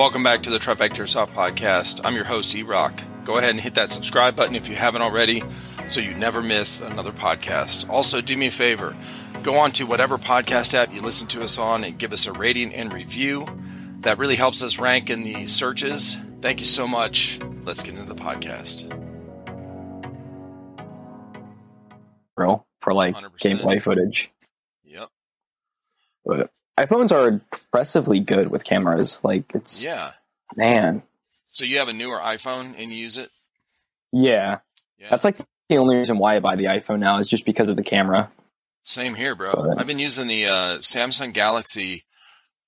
Welcome back to the Trifecta Soft Podcast. I'm your host, E Rock. Go ahead and hit that subscribe button if you haven't already so you never miss another podcast. Also, do me a favor go on to whatever podcast app you listen to us on and give us a rating and review. That really helps us rank in the searches. Thank you so much. Let's get into the podcast. Bro, for like 100%. gameplay footage. Yep. But iPhones are impressively good with cameras. Like it's Yeah. man. So you have a newer iPhone and you use it? Yeah. Yeah. That's like the only reason why I buy the iPhone now is just because of the camera. Same here, bro. But- I've been using the uh, Samsung Galaxy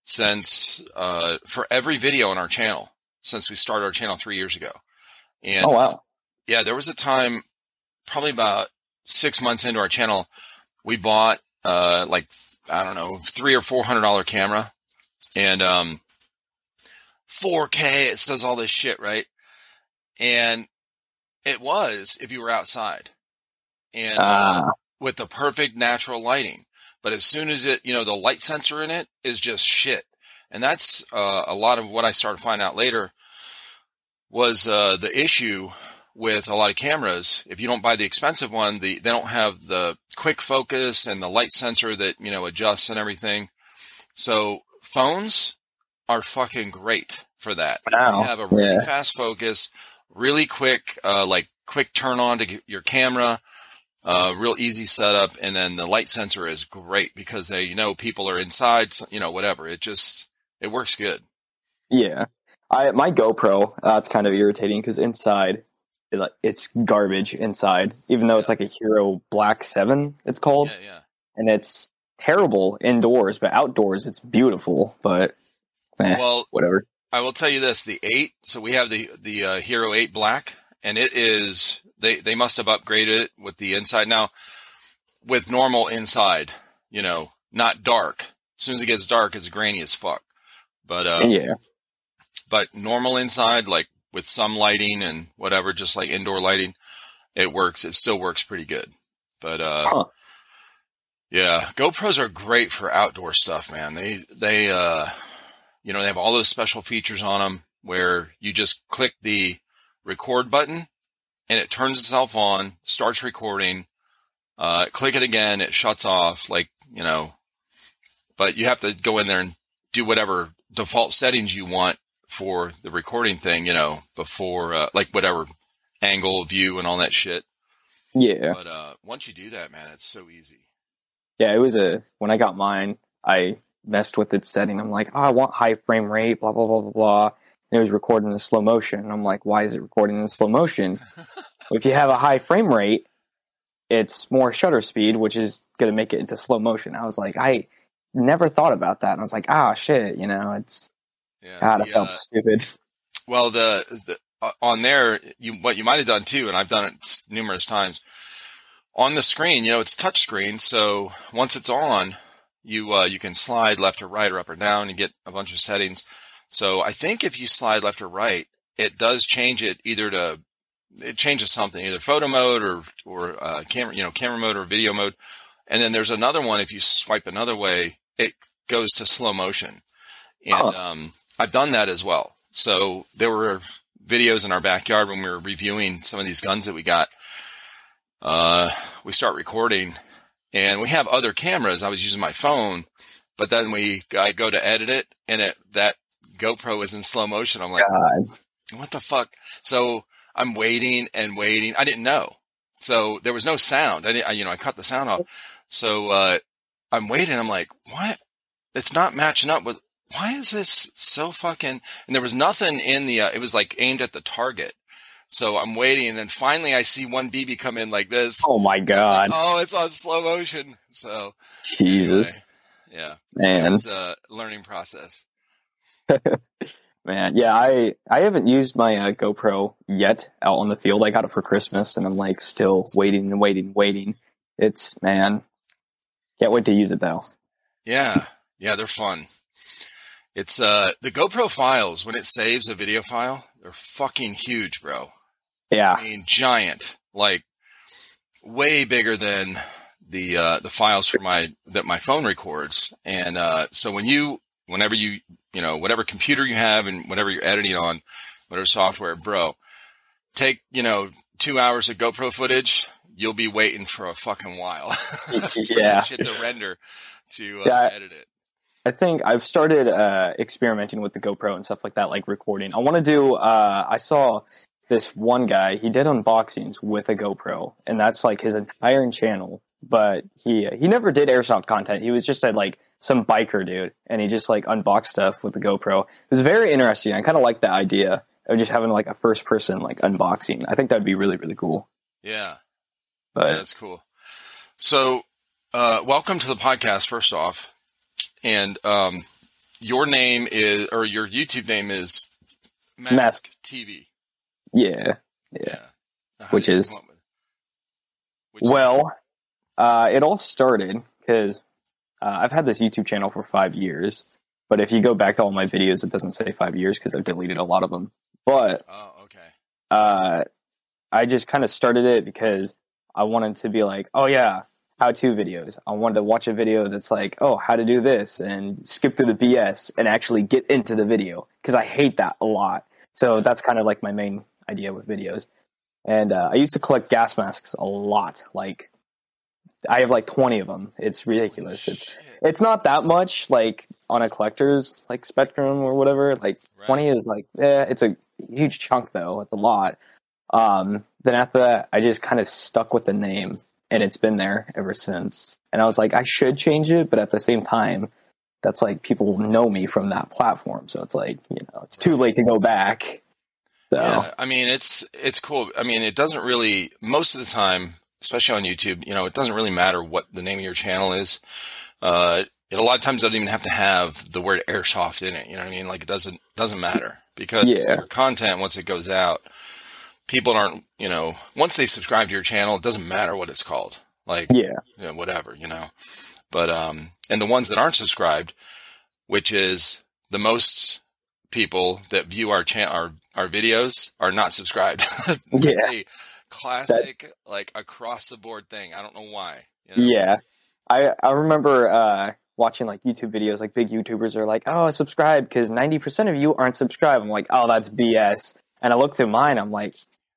since uh, for every video on our channel since we started our channel three years ago. And oh wow. yeah, there was a time, probably about six months into our channel, we bought uh, like I don't know three or four hundred dollar camera, and um, 4K. It says all this shit, right? And it was if you were outside, and uh, Ah, with the perfect natural lighting. But as soon as it, you know, the light sensor in it is just shit. And that's uh, a lot of what I started finding out later was uh, the issue with a lot of cameras. If you don't buy the expensive one, the they don't have the quick focus and the light sensor that you know adjusts and everything. So phones are fucking great for that. Wow. They have a really Yeah. fast focus, really quick, uh, like quick turn on to get your camera uh, real easy setup, and then the light sensor is great because they you know people are inside, you know whatever. It just it works good. yeah. I my GoPro, that's kind of irritating because inside like, it's garbage inside. Even though it's like a Hero Black 7 it's called Yeah, yeah. and it's terrible indoors, but outdoors it's beautiful, but eh, Well, whatever. I will tell you this: the eight. So we have the the uh, Hero Eight Black, and it is they they must have upgraded it with the inside now. With normal inside, you know, not dark. As soon as it gets dark, it's grainy as fuck. But uh, yeah. but normal inside, like with some lighting and whatever, just like indoor lighting, it works. It still works pretty good. But uh, Huh. yeah, GoPros are great for outdoor stuff, man. They they uh, you know, they have all those special features on them where you just click the record button and it turns itself on, starts recording. Uh, click it again, it shuts off. Like you know, but you have to go in there and do whatever default settings you want for the recording thing, you know, before uh, like whatever angle, view, and all that shit. Yeah. But uh, once you do that, man, it's so easy. Yeah, it was a when I got mine, I messed with its setting. I'm like, oh, I want high frame rate, blah blah blah blah blah. And it was recording in slow motion. I'm like, why is it recording in slow motion? if you have a high frame rate, it's more shutter speed, which is gonna make it into slow motion. I was like, I never thought about that. And I was like, ah, shit, you know, it's Yeah. God, I the, felt stupid. well, the, the uh, on there, you what you might have done too, and I've done it numerous times. On the screen, you know, it's touch screen, so once it's on, you uh, you can slide left or right or up or down and get a bunch of settings. So I think if you slide left or right, it does change it either to it changes something, either photo mode or or uh, camera, you know, camera mode or video mode. And then there's another one. If you swipe another way, it goes to slow motion. And um, I've done that as well. So there were videos in our backyard when we were reviewing some of these guns that we got. Uh, we start recording, and we have other cameras. I was using my phone, but then we I go to edit it, and it that GoPro is in slow motion. I'm like, God. what the fuck? So I'm waiting and waiting. I didn't know. So there was no sound. I didn't, I, you know, I cut the sound off. So, uh, I'm waiting. I'm like, what? It's not matching up with, why is this so fucking, and there was nothing in the, uh, it was like aimed at the target. So I'm waiting and then finally I see one BB come in like this. Oh my was like, god. oh, it's on slow motion. So Jesus. anyway, yeah, it Man. was a learning process. Man, yeah, I I haven't used my uh, GoPro yet out on the field. I got it for Christmas, and I'm like still waiting and waiting, waiting. It's man, can't wait to use it though. Yeah, yeah, they're fun. It's uh the GoPro files when it saves a video file, they're fucking huge, bro. Yeah, I mean, giant, like way bigger than the uh the files for my that my phone records. And uh so when you whenever you, you know, whatever computer you have and whatever you're editing on, whatever software, bro, take, you know, two hours of GoPro footage, you'll be waiting for a fucking while. Yeah. shit to render to uh, Yeah. edit it. I think I've started uh, experimenting with the GoPro and stuff like that, like recording. I want to do. Uh, I saw this one guy. He did unboxings with a GoPro, and that's like his entire channel. But he he never did airsoft content. He was just a like some biker dude, and he just like unboxed stuff with the GoPro. It was very interesting. I kind of like the idea of just having like a first person like unboxing. I think that'd be really really cool. Yeah. Yeah, that's cool. So, uh, welcome to the podcast, first off. And um, your name is, or your YouTube name is Mask, Mask. TV. yeah, Yeah. How Which is- come up with- which- Well, uh, it all started because uh, I've had this YouTube channel for five years. But if you go back to all my videos, it doesn't say five years because I've deleted a lot of them. But oh, okay. uh, I just kind of started it because I wanted to be like, oh yeah, how-to videos. I wanted to watch a video that's like, oh, how to do this, and skip through the BS and actually get into the video because I hate that a lot. So that's kind of like my main idea with videos. And uh, I used to collect gas masks a lot. Like, I have like twenty of them. It's ridiculous. It's it's not that much like on a collector's like spectrum or whatever. Like Right. 20 is like, eh, it's a huge chunk though. It's a lot. Um, then after that, I just kind of stuck with the name and it's been there ever since. And I was like, I should change it, but at the same time, that's like people know me from that platform. So it's like, you know, it's too late to go back. So Yeah, I mean it's it's cool. I mean it doesn't really most of the time, especially on YouTube, you know, it doesn't really matter what the name of your channel is. Uh, it a lot of times doesn't even have to have the word airsoft in it. You know what I mean? Like it doesn't doesn't matter because Yeah. your content once it goes out, people aren't you know once they subscribe to your channel, it doesn't matter what it's called. Like yeah, you know, whatever, you know. But um and the ones that aren't subscribed, which is the most people that view our channel our our videos are not subscribed. Yeah. Classic like across the board thing. I don't know why. you know? yeah. I, I remember, uh, watching like YouTube videos, like big YouTubers are like, oh, subscribe because 90% of you aren't subscribed. I'm like, oh, that's BS. And I look through mine, I'm like,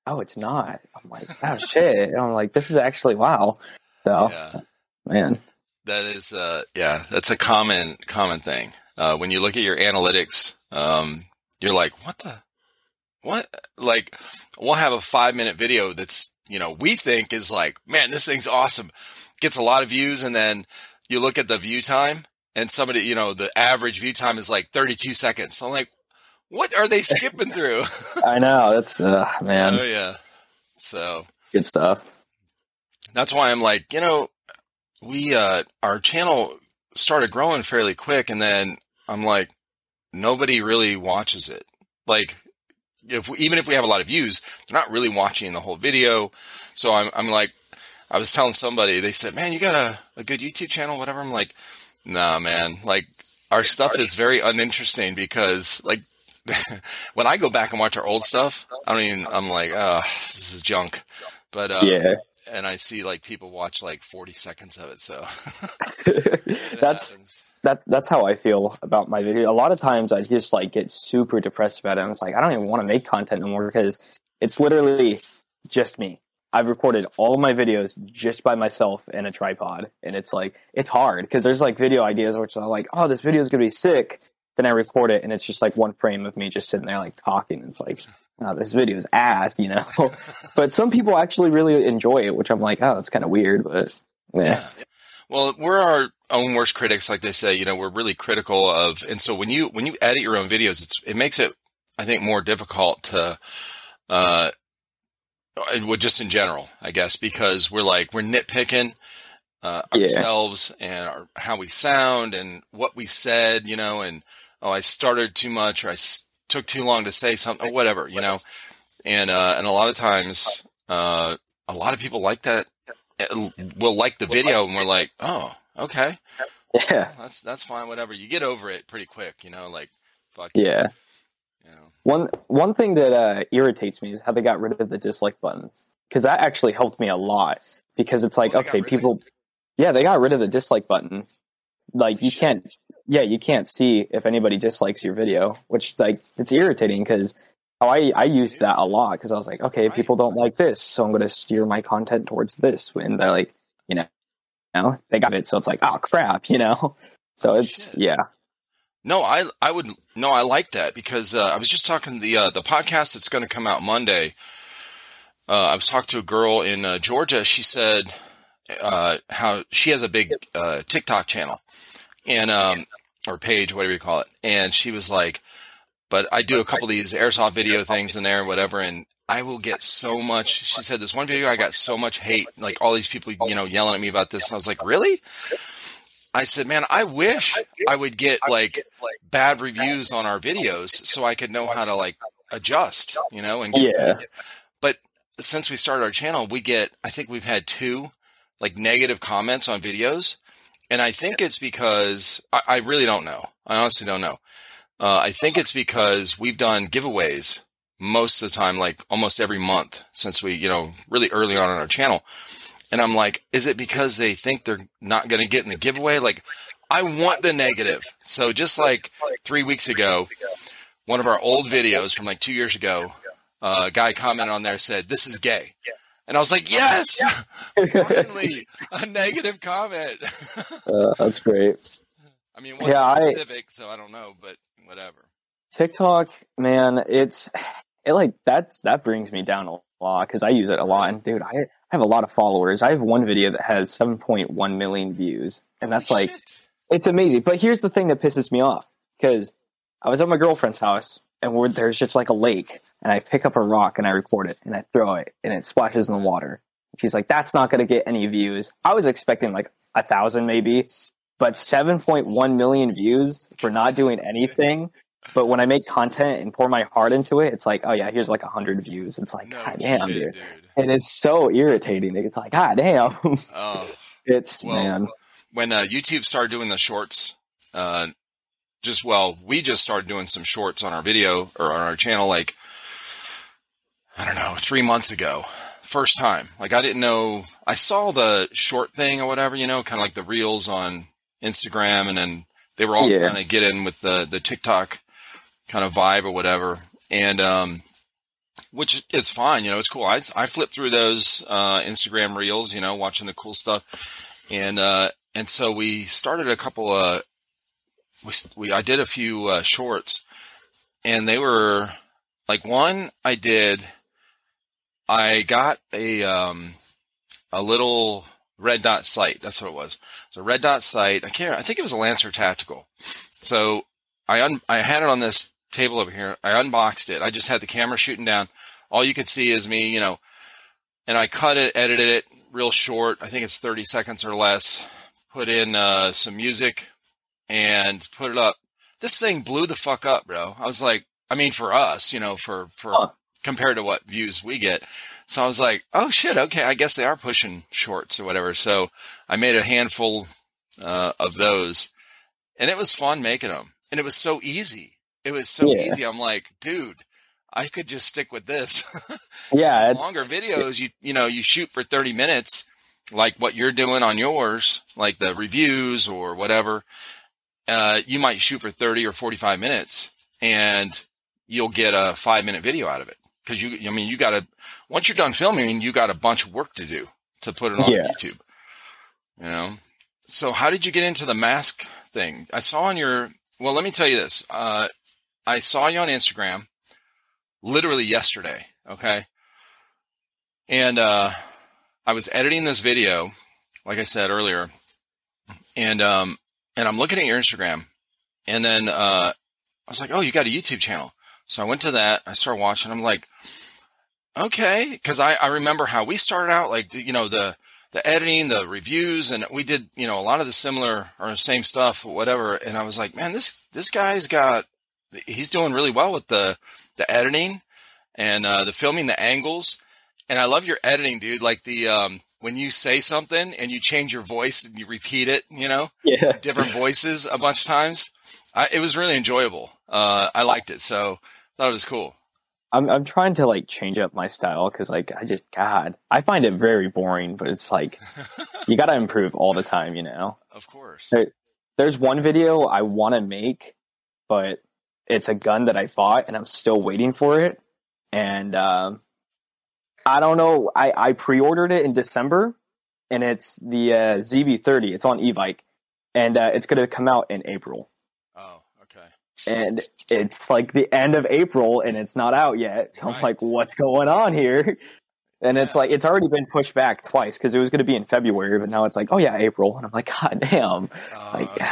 oh, it's not. I'm like, oh shit. I'm like, this is actually wow. So, Yeah. man, That is uh yeah, that's a common common thing. Uh when you look at your analytics, um you're like, what the what like we'll have a 5 minute video that's, you know, we think is like, man, this thing's awesome. Gets a lot of views and then you look at the view time and somebody, you know, the average view time is like 32 seconds. I'm like, what are they skipping through? I know that's, uh, oh man, yeah. So, good stuff. that's why I'm like, you know, we uh our channel started growing fairly quick and then I'm like nobody really watches it. Like if we, even if we have a lot of views, they're not really watching the whole video. So I'm I'm like I was telling somebody, they said, "Man, you got a, a good YouTube channel whatever." I'm like, "Nah, man. Like our stuff is very uninteresting because like when I go back and watch our old stuff, I don't even I'm like, "Oh, this is junk." But uh yeah. and I see like people watch like 40 seconds of it. So that's, happens. that that's how I feel about my video. A lot of times I just like get super depressed about it. And it's like I don't even want to make content anymore because it's literally just me. I've recorded all of my videos just by myself in a tripod, and it's like it's hard because there's like video ideas which are like, oh, this video is gonna be sick. Then I record it, and it's just like one frame of me just sitting there like talking. It's like, oh, this video is ass, you know. but some people actually really enjoy it, which I'm like, oh, that's kind of weird, but yeah, Well, we're our own worst critics, like they say. You know, we're really critical of, and so when you when you edit your own videos, it's it makes it, I think, more difficult to, uh, would just in general, I guess, because we're like we're nitpicking uh, Yeah. ourselves and our, how we sound and what we said, you know, and oh, I started too much or I s- took too long to say something, or whatever, you know, and uh, and a lot of times, uh, a lot of people like that will like the video, and we're like, oh, okay, yeah, that's that's fine, whatever. You get over it pretty quick, you know, like fuck, it, yeah. you know. One one thing that uh, irritates me is how they got rid of the dislike button because that actually helped me a lot because it's like Oh, okay people yeah they got rid of the dislike button. Like you Shit. can't yeah, you can't see if anybody dislikes your video, which like it's irritating because oh, I I used that a lot because I was like, okay, people don't like this, so I'm going to steer my content towards this, and they're like, you know, you know, they got it, so it's like, oh crap, you know. So Oh, it's shit. yeah, No, I I would no, I like that because uh, I was just talking the uh, the podcast that's going to come out Monday. Uh, I was talking to a girl in uh, Georgia. She said uh, how she has a big uh, TikTok channel and um, or page, whatever you call it, and she was like, "But I do a couple of these airsoft video things in there, whatever, and." I will get so much. She said this one video, I got so much hate, like all these people, you know, yelling at me about this. And I was like, really? I said, man, I wish I would get like bad reviews on our videos so I could know how to like adjust, you know, and get, Yeah. But since we started our channel, we get I think we've had two like negative comments on videos, and I think it's because I, I really don't know. I honestly don't know. Uh, I think it's because we've done giveaways most of the time, like almost every month since we, you know, really early on in our channel. And I'm like, is it because they think they're not going to get in the giveaway? Like, I want the negative. So just like three weeks ago, one of our old videos from like two years ago, uh, a guy commented on there said, "This is gay," and I was like, "Yes, finally a negative comment." uh, that's great. I mean, it wasn't Yeah, I- specific, so I don't know, but whatever. TikTok, man, it's it like that's that brings me down a lot because I use it a lot. And dude, I have a lot of followers. I have one video that has 7.1 million views, and that's Holy like shit. it's amazing. But here's the thing that pisses me off because I was at my girlfriend's house and there's just like a lake, and I pick up a rock and I record it and I throw it and it splashes in the water. She's like, "That's not going to get any views." I was expecting like a thousand maybe, but 7.1 million views for not doing anything. But when I make content and pour my heart into it, it's like, oh yeah, here's like a hundred views. It's like, no god damn, shit, dude. dude. And it's so irritating. It's like, god damn. Oh, it's Well, man. when uh, YouTube started doing the shorts, uh, just well, we just started doing some shorts on our video or on our channel, like I don't know, three months ago. First time, like I didn't know. I saw the short thing or whatever, you know, kind of like the reels on Instagram, and then they were all Yeah. trying to get in with the the TikTok kind of vibe or whatever, and um, which it's fine, you know, it's cool. I I flip through those uh, Instagram reels, you know, watching the cool stuff and uh, and so we started a couple of we, we I did a few uh, shorts, and they were like one I did. I got a um, a little red dot sight. That's what it was. A red dot sight. I can't. I think it was a Lancer Tactical. So I un, I had it on this table over here. I unboxed it. I just had the camera shooting down. All you could see is me, you know, and I cut it, edited it real short. I think it's 30 seconds or less. Put in uh, some music and put it up. This thing blew the fuck up, bro. I was like, I mean, for us, you know, for for Huh. compared to what views we get. So I was like, oh shit, okay, I guess they are pushing shorts or whatever. So I made a handful uh, of those, and it was fun making them, and it was so easy. It was so Yeah. easy. I'm like, dude, I could just stick with this. Yeah, it's longer videos you you know you shoot for 30 minutes like what you're doing on yours like the reviews or whatever uh, you might shoot for 30 or 45 minutes and you'll get a five minute video out of it. Because you i mean you got to once you're done filming you got a bunch of work to do to put it on Yes. youtube you know? So how did you get into the mask thing? I saw on your well let me tell you this. Uh, i saw you on instagram literally yesterday okay? And uh, I was editing this video, like I said earlier, and um, and I'm looking at your Instagram, and then uh, I was like, "Oh, you got a YouTube channel." So I went to that. I started watching. I'm like, "Okay," because I I remember how we started out, like you know the the editing, the reviews, and we did you know a lot of the similar or same stuff, whatever. And I was like, "Man, this this guy's got he's doing really well with the the editing and uh, the filming, the angles." And I love your editing, dude. Like the um, when you say something and you change your voice and you repeat it, you know, yeah. different voices a bunch of times. I, it was really enjoyable. Uh, I liked it, so thought it was cool. I'm I'm trying to like change up my style because like I just God I find it very boring, but it's like you got to improve all the time, you know. Of course. Hey. there's one video I want to make, but it's a gun that I bought and I'm still waiting for it. And um, I don't know. I, I pre-ordered it in December, and it's the uh, ZB30. It's on Evike, and uh, it's going to come out in April. Oh, okay. And it's like the end of April, and it's not out yet. So I'm like, what's going on here? And it's like it's already been pushed back twice because it was going to be in February, but now it's like, oh yeah, April, and I'm like, god damn. Uh, Like, okay.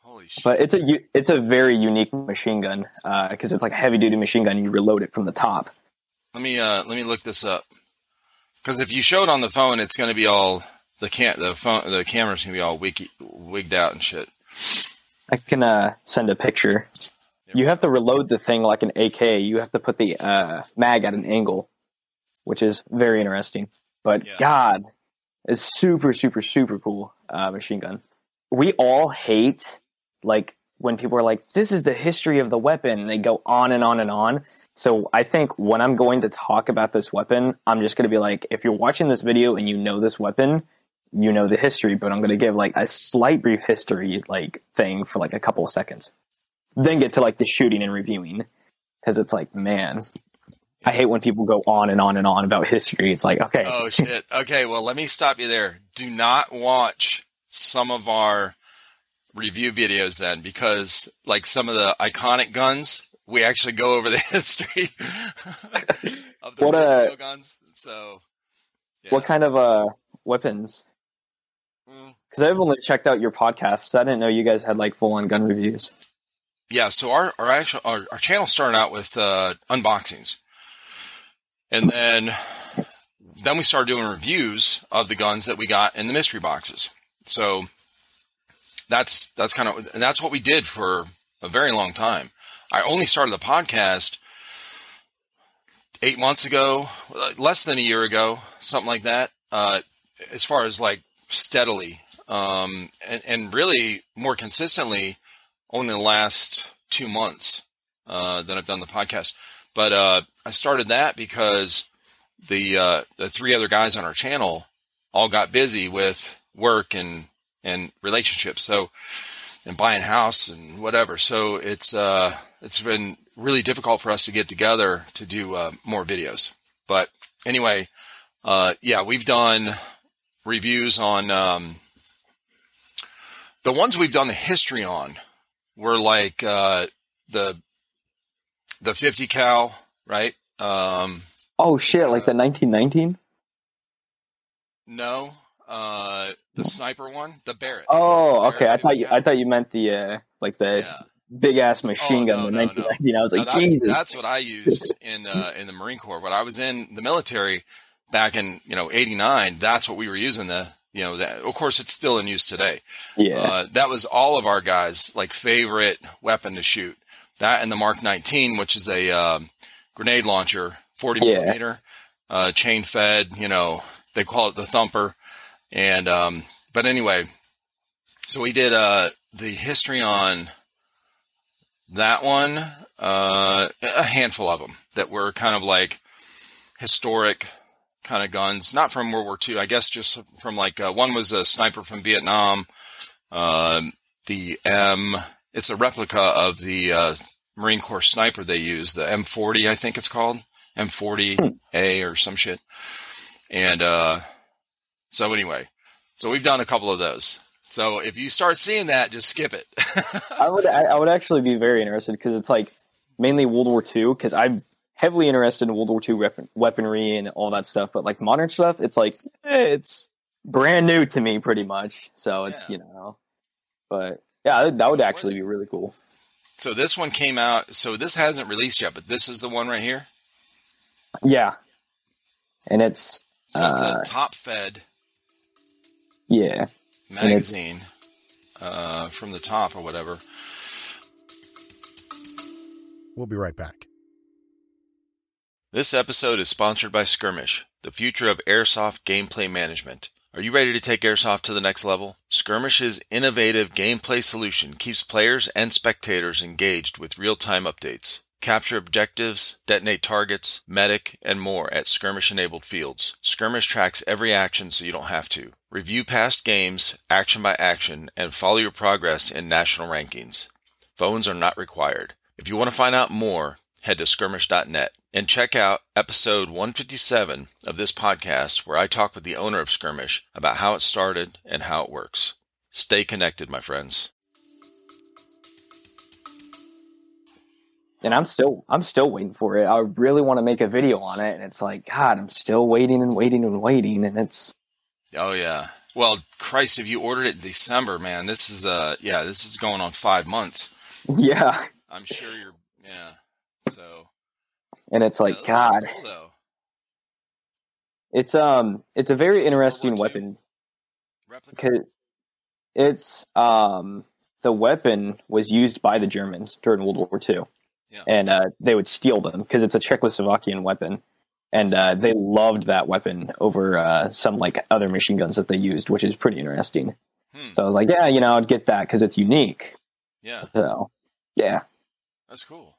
Holy shit. But it's a it's a very unique machine gun because it's like a heavy duty machine gun. You reload it from the top. Let me uh let me look this up. Because if you show it on the phone, it's going to be all the can the phone the camera's going to be all wiki, wigged out and shit. I can uh, send a picture. You have to reload the thing like an AK. You have to put the uh, mag at an angle, which is very interesting. But Yeah. God, it's super, super, super cool uh, machine gun. We all hate like when people are like, "This is the history of the weapon," and they go on and on and on. So I think when I'm going to talk about this weapon, I'm just going to be like, if you're watching this video and you know this weapon, you know the history, but I'm going to give like a slight brief history like thing for like a couple of seconds. Then get to like the shooting and reviewing because it's like, man, I hate when people go on and on and on about history. It's like, okay, Oh shit. Okay, well let me stop you there. Do not watch some of our review videos then because like some of the iconic guns, we actually go over the history of the What, uh. So yeah. what kind of uh weapons? Mm. Because I've only checked out your podcasts. I didn't know you guys had like full on gun reviews. yeah, so our our actual our, our channel started out with uh, unboxings, and then then we started doing reviews of the guns that we got in the mystery boxes. So that's that's kind of and that's what we did for a very long time. I only started the podcast eight months ago, less than a year ago, something like that. Uh, as far as like steadily, um, and, and really more consistently, only the last two months uh, that I've done the podcast. But uh, I started that because the uh, the three other guys on our channel all got busy with work and and relationships. So and buying house and whatever. So it's uh it's been really difficult for us to get together to do uh, more videos. But anyway, uh, yeah, we've done reviews on um, the ones we've done the history on were like uh, the the 50 cal, right? Um, Oh shit! Like the 1919. no, uh, the sniper one, the Barrett. Oh, Barrett okay. I thought you. I thought you meant the uh, like the Yeah. Big ass machine Oh, gun, no, the no, no. 1919. I was like, that's, Jesus. that's what I used in uh, in the Marine Corps. When I was in the military back in you know '89, that's what we were using. The you know that of course it's still in use today. yeah. Uh, that was all of our guys' like favorite weapon to shoot. That and the Mark 19, which is a um, grenade launcher, 40 Yeah. millimeter, uh, chain fed. You know they call it the thumper. And um, but anyway, so we did uh, the history on that one, uh, a handful of them that were kind of like historic kind of guns, not from World War II, I guess just from like, uh, one was a sniper from Vietnam. Um, the M, it's a replica of the, uh, Marine Corps sniper they use, the M40, I think it's called. M40A or some shit. And, uh, so anyway, so we've done a couple of those. So if you start seeing that, just skip it. I would. I, would actually be very interested because it's like mainly World War II. Because I'm heavily interested in World War II weapon, weaponry and all that stuff. But like modern stuff, it's like eh, it's brand new to me, pretty much. So it's Yeah. you know, but yeah, that would actually be really cool. So this one came out. So this hasn't released yet, but this is the one right here. Yeah, and it's So it's Uh, a top fed yeah. Magazine uh, from the top or whatever. We'll be right back. This episode is sponsored by Skirmish, the future of airsoft gameplay management. Are you ready to take airsoft to the next level? Skirmish's innovative gameplay solution keeps players and spectators engaged with real-time updates. Capture objectives, detonate targets, medic, and more at skirmish enabled fields. Skirmish tracks every action so you don't have to. Review past games, action by action, and follow your progress in national rankings. Phones are not required. If you want to find out more, head to skirmish.net and check out episode 157 of this podcast where I talk with the owner of Skirmish about how it started and how it works. Stay connected, my friends. and I'm still I'm still waiting for it. I really want to make a video on it, and it's like God, I'm still waiting and waiting and waiting, and it's Oh yeah. Well, Christ, if you ordered it in December, man, this is uh yeah, this is going on five months. yeah, I'm sure you're yeah. So and it's like yeah, God, cool, though. it's um it's a very interesting weapon Replica. it's um the weapon was used by the Germans during World War II, Yeah. and uh, they would steal them because it's a Czechoslovakian weapon, and uh, they loved that weapon over uh, some like other machine guns that they used, which is pretty interesting. Hmm. So I was like, yeah, you know, I'd get that because it's unique. Yeah, So yeah, that's cool.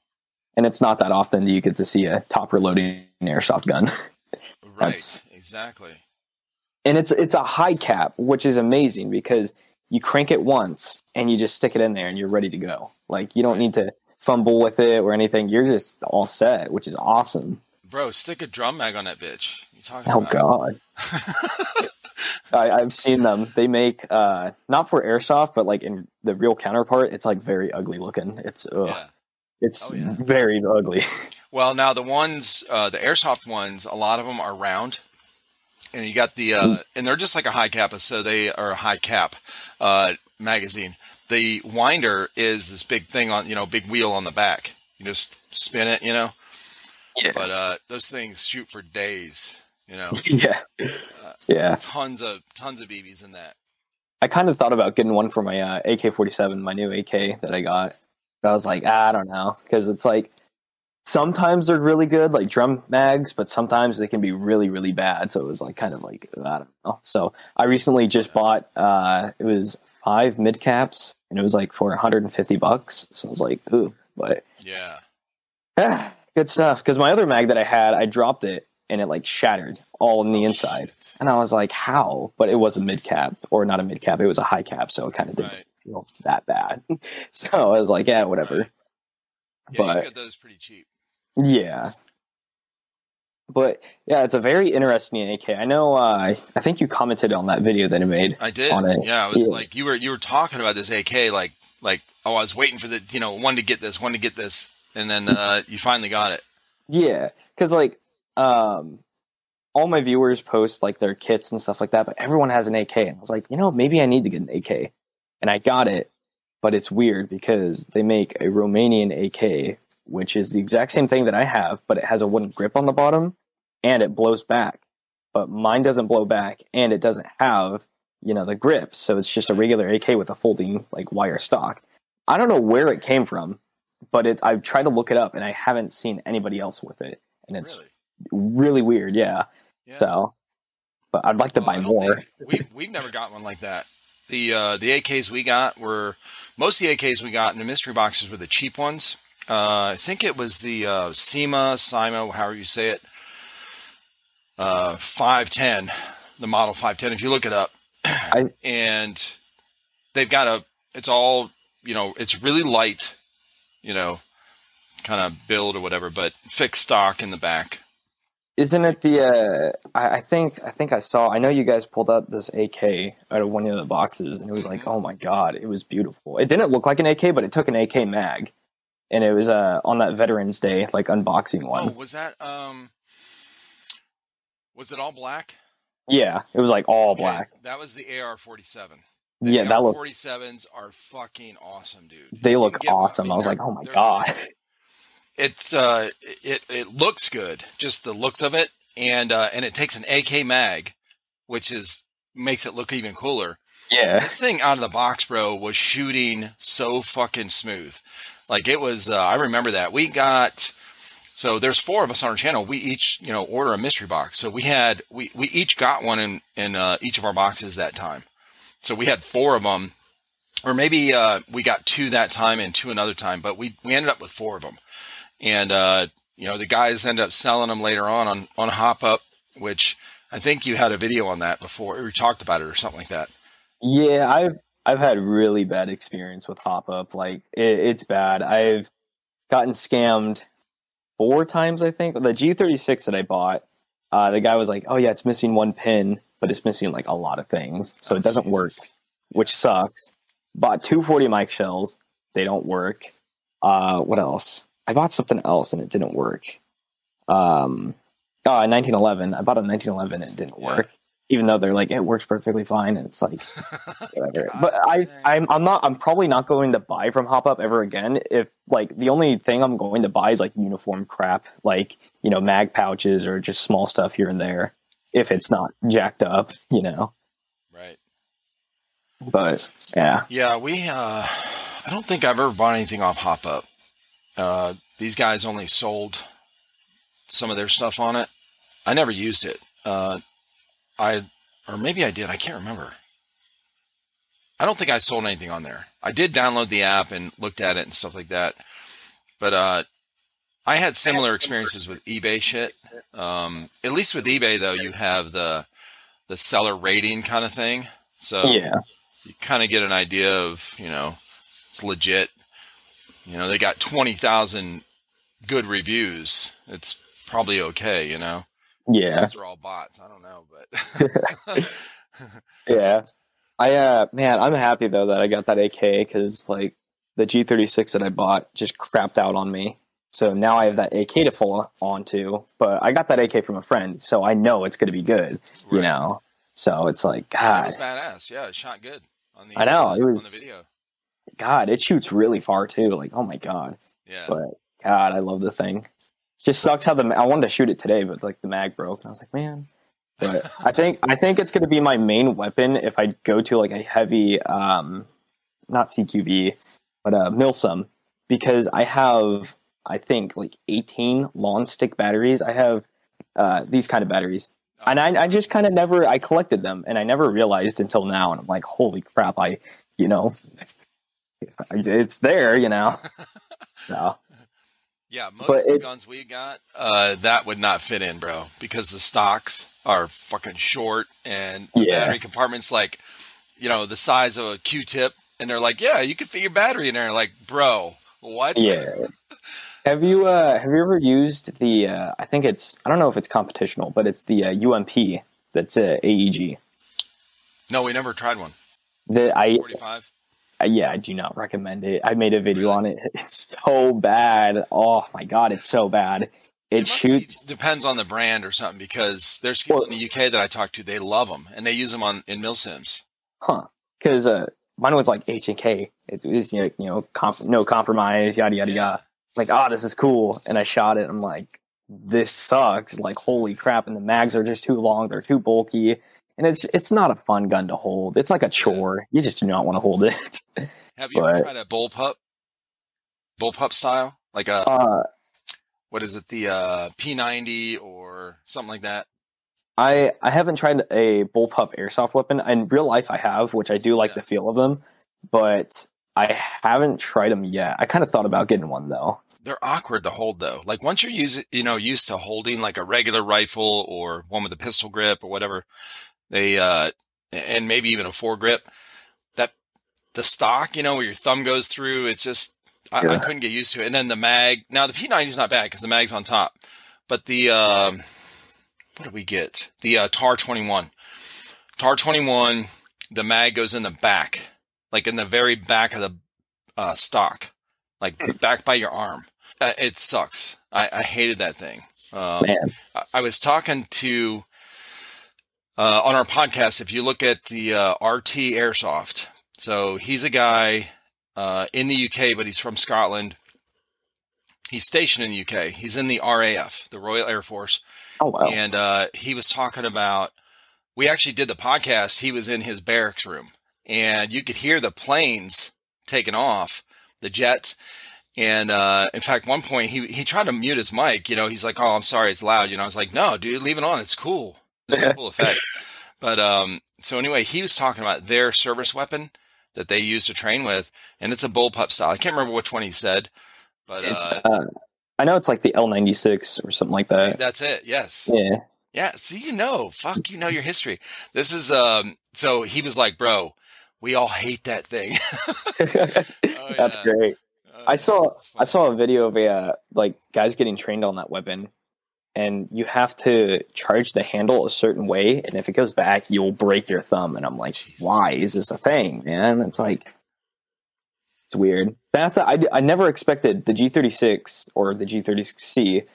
and it's not that often that you get to see a top reloading airsoft gun, Right. Exactly. and it's it's a high cap, which is amazing because you crank it once and you just stick it in there and you're ready to go. Like you don't need to fumble with it or anything. You're just all set, which is awesome. Bro, stick a drum mag on that bitch. You talking Oh god. I, I've seen them. They make uh not for airsoft, but like in the real counterpart, it's like very ugly looking. It's ugh. Yeah. it's Oh, yeah. very ugly. Well, now the ones, uh, the airsoft ones, a lot of them are round, and you got the, uh, and they're just like a high cap, so they are a high cap uh, magazine. The winder is this big thing on, you know, big wheel on the back. You just spin it, you know. Yeah. But uh, those things shoot for days, you know. yeah. Yeah. Tons of tons of BBs in that. I kind of thought about getting one for my uh, AK-47, my new AK that I got. But I was like, ah, I don't know, because it's like sometimes they're really good, like drum mags, but sometimes they can be really, really bad. So it was like kind of like I don't know. So I recently just bought uh, it was five mid caps, and it was like for 150 bucks. So I was like, ooh, but Yeah. good stuff. Because my other mag that I had, I dropped it and it like shattered all in the Oh, inside. And I was like, how? But it was a mid cap, or not a mid cap. It was a high cap, so it kind of didn't Right. feel that bad. so I was like, yeah, whatever. Right. Yeah, you But- can get those pretty cheap. Yeah. But yeah, it's a very interesting AK. I know. Uh, I think you commented on that video that I made. I did. on it. Yeah, I was Yeah. like you were you were talking about this AK like like oh I was waiting for the you know one to get this one to get this and then uh, you finally got it. Yeah, because like, um, all my viewers post like their kits and stuff like that, but everyone has an AK, and I was like, you know, maybe I need to get an AK, and I got it, but it's weird because they make a Romanian AK, which is the exact same thing that I have, but it has a wooden grip on the bottom, and it blows back, but mine doesn't blow back, and it doesn't have you know the grip, so it's just a regular AK with a folding like wire stock. I don't know where it came from, but it I've tried to look it up and I haven't seen anybody else with it, and it's really? really weird. Yeah. Yeah. So, but I'd like to Well, buy more. We've we've never got one like that. The uh, the AKs we got were most of the AKs we got in the mystery boxes were the cheap ones. Uh, I think it was the uh, SEMA, SIMA, however you say it, uh, 510, the model 510. If you look it up, I- and they've got a, it's all, you know, it's really light, you know, kind of build or whatever, but fixed stock in the back. Isn't it the? Uh, I, I think I think I saw. I know you guys pulled out this AK out of one of the boxes, and it was like, oh my god, it was beautiful. It didn't look like an AK, but it took an AK mag, and it was uh, on that Veterans Day like unboxing Oh, one. was that, um, was it all black? Yeah, it was like all Okay, black. That was the AR 47. Yeah, that looked. 47s are fucking awesome, dude. They You look can get one. awesome. I was like, oh my god. It's uh, it it looks good, just the looks of it, and uh, and it takes an AK mag, which is makes it look even cooler. Yeah. This thing out of the box, bro, was shooting so fucking smooth. Like it was. Uh, I remember that we got. So there's four of us on our channel. We each, you know, order a mystery box. So we had we we each got one in in uh, each of our boxes that time. So we had four of them, or maybe uh, we got two that time and two another time. But we we ended up with four of them, and uh, you know the guys ended up selling them later on on on Hop Up, which I think you had a video on that before, or talked about it, or something like that. Yeah, I've I've had really bad experience with hop up. Like it, it's bad. I've gotten scammed four times. I think the G36 that I bought. Uh, the guy was like, "Oh yeah, it's missing one pin, but it's missing like a lot of things, so it doesn't work, which sucks." Bought 240 mic shells. They don't work. Uh, what else? I bought something else and it didn't work. Um, oh, 1911. I bought a 1911 and it didn't Yeah. work. Even though they're like it works perfectly fine, and it's like whatever. God but I. I'm, I'm not. I'm probably not going to buy from Hop Up ever again. If like the only thing I'm going to buy is like uniform crap, like you know mag pouches or just small stuff here and there. If it's not jacked up, you know. Right. But yeah, Yeah, we. Uh, I don't think I've ever bought anything off Hop Up. Uh, these guys only sold some of their stuff on it. I never used it. Uh, I or maybe I did. I can't remember. I don't think I sold anything on there. I did download the app and looked at it and stuff like that. But uh, I had similar experiences with eBay shit. Um, at least with eBay though, you have the the seller rating kind of thing. So yeah, you kind of get an idea of, you know, it's legit. You know, they got 20,000 good reviews. It's probably okay, you know. yeah. Unless they're all bots. I don't know, but Yeah. I uh man, I'm happy though that I got that AK because like the G36 that I bought just crapped out on me. So now I have that AK to fall onto, but I got that AK from a friend, so I know it's going to be good, you know. So it's like it God, was badass. Yeah, it shot good on the I know, it on was- the video. God, it shoots really far too. Like, oh my God, Yeah. but God, I love the thing. Just sucks how the I wanted to shoot it today, but like the mag broke, and I was like, man. But I think I think it's going to be my main weapon if I go to like a heavy, um, not CQB, but uh, Milsim, because I have I think like 18 long stick batteries. I have uh, these kind of batteries, and I, I just kind of never I collected them, and I never realized until now, and I'm like, holy crap! I you know, it's, it's there, you know. So Yeah, most But of the guns we got, uh, that would not fit in, bro, because the stocks are fucking short and the Yeah. battery compartment's like, you know, the size of a Q-tip, and they're like, yeah, you can fit your battery in there. Like, bro, what? Yeah. Have you uh have you ever used the uh I think it's I don't know if it's competitional, but it's the uh, UMP that's uh, AEG. No, we never tried one. The I 45. uh, yeah, I do not recommend it. I made a video on it. It's so bad. Oh my god, it's so bad. It, must shoots be- depends on the brand or something because there's people Well- in the UK that I talk to, they love them and they use them on in milsims. huh cuz uh mine was like H and K. It was you know, you know comp- no compromise yada yada Yeah. yada. It's like, "Oh, this is cool." And I shot it. I'm like, "This sucks." Like, holy crap, and the mags are just too long, they're too bulky. And it's it's not a fun gun to hold. It's like a chore. You just do not want to hold it. Have you ever But- tried a bullpup? Bullpup style? Like a Uh, what is it? The uh, P90 or something like that? I I haven't tried a bullpup airsoft weapon. In real life, I have, which I do like Yeah. the feel of them, but I haven't tried them yet. I kind of thought about getting one though. They're awkward to hold though. Like once you're used, you know, used to holding like a regular rifle or one with a pistol grip or whatever, they uh, and maybe even a foregrip. That the stock, you know, where your thumb goes through, it's just I, I couldn't get used to it. And then the mag. Now the P90 is not bad because the mag's on top, but the um, what did we get? The uh, Tar 21. Tar 21. The mag goes in the back, like in the very back of the uh, stock, like back by your arm. Uh, it sucks. I, I hated that thing. Um, Man, I, I was talking to uh, on our podcast. If you look at the uh, RT Airsoft, so he's a guy uh, in the UK, but he's from Scotland. He's stationed in the UK. He's in the RAF, the Royal Air Force, oh wow, and uh, he was talking about. We actually did the podcast. He was in his barracks room, and you could hear the planes taking off, the jets. And uh, in fact, one point he he tried to mute his mic. You know, he's like, "Oh, I'm sorry, it's loud." You know, I was like, "No, dude, leave it on. It's cool. It's a cool effect." But um, so anyway, he was talking about their service weapon that they use to train with, and it's a bullpup style. I can't remember which one he said, but it's uh, uh, I know it's like the L96 or something like that. that's it. Yes. Yeah, Yeah, see, you know, fuck, you know your history. This is um. So he was like, "Bro, we all hate that thing." oh, That's yeah. great. I saw I saw a video of a uh, like guys getting trained on that weapon, and you have to charge the handle a certain way, and if it goes back, you'll break your thumb. And I'm like, Jesus. why is this a thing, man? It's like it's weird. That I I never expected the G36 or the G36C,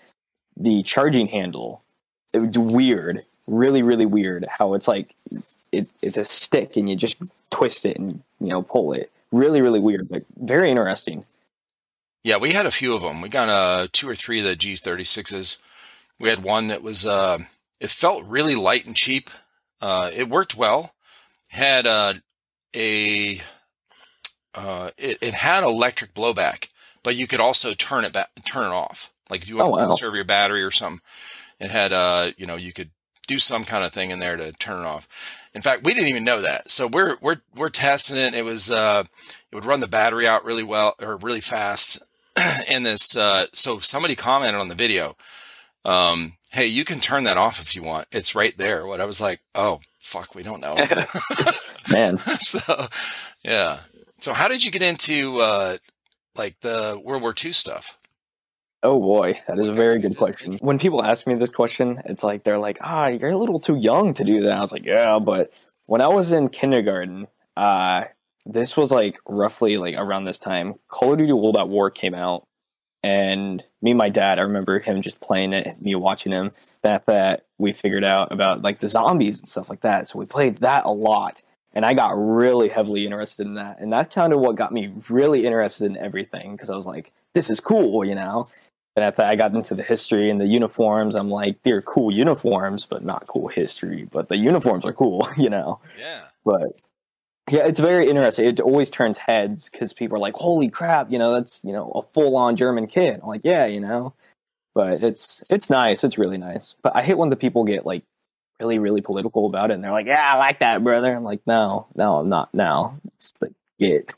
the charging handle. It was weird, really, really weird. How it's like it, it's a stick, and you just twist it and you know pull it. Really, really weird, but very interesting. Yeah, we had a few of them. We got uh, two or three of the G36s. We had one that was, uh, it felt really light and cheap. Uh, it worked well. Had uh, a, uh, it, it had electric blowback, but you could also turn it back, turn it off. Like if you want Oh, to wow. conserve your battery or something. It had, uh, you know, you could do some kind of thing in there to turn it off. In fact, we didn't even know that. So we're we're we're testing it. It was uh, it would run the battery out really well or really fast. and this uh, so somebody commented on the video, um, hey, you can turn that off if you want. It's right there. What I was like, oh fuck, we don't know. Man, so yeah. So how did you get into uh, like the World War II stuff? Oh boy, that is a very good question. When people ask me this question, it's like they're like, "Ah, you're a little too young to do that." I was like, "Yeah," but when I was in kindergarten, uh, this was like roughly like around this time. Call of Duty World at War came out, and me and my dad, I remember him just playing it, me watching him. That that we figured out about like the zombies and stuff like that. So we played that a lot, and I got really heavily interested in that, and that's kind of what got me really interested in everything because I was like, "This is cool," you know. And after I got into the history and the uniforms, I'm like, they're cool uniforms, but not cool history. But the uniforms are cool, you know. Yeah. But yeah, it's very interesting. It always turns heads because people are like, "Holy crap!" You know, that's you know a full on German kid. I'm like, yeah, you know. But it's it's nice. It's really nice. But I hate when the people get like really really political about it, and they're like, "Yeah, I like that, brother." I'm like, no, no, I'm not now. Just like get.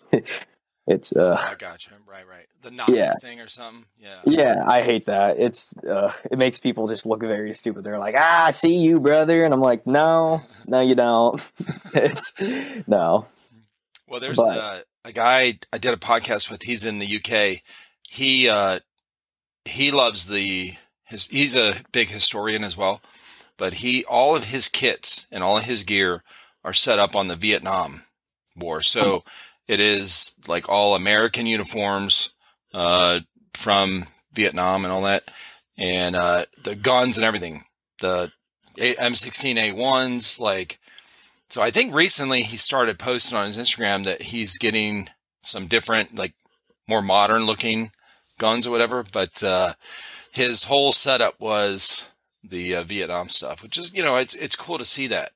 It's uh I got you. Right, right. The Nazi Yeah. thing or something. Yeah. yeah, I hate that. It's uh, it makes people just look very stupid. They're like, "Ah, I see you, brother," and I'm like, "No, no, you don't." it's no. Well, there's But- uh, a guy I did a podcast with. He's in the UK. He uh, he loves the his. He's a big historian as well, but he all of his kits and all of his gear are set up on the Vietnam War. So it is like all American uniforms uh, from Vietnam and all that, and uh, the guns and everything. The M16A1s, like so I think recently he started posting on his Instagram that he's getting some different, like more modern looking guns or whatever. But uh, his whole setup was the uh, Vietnam stuff, which is you know it's it's cool to see that.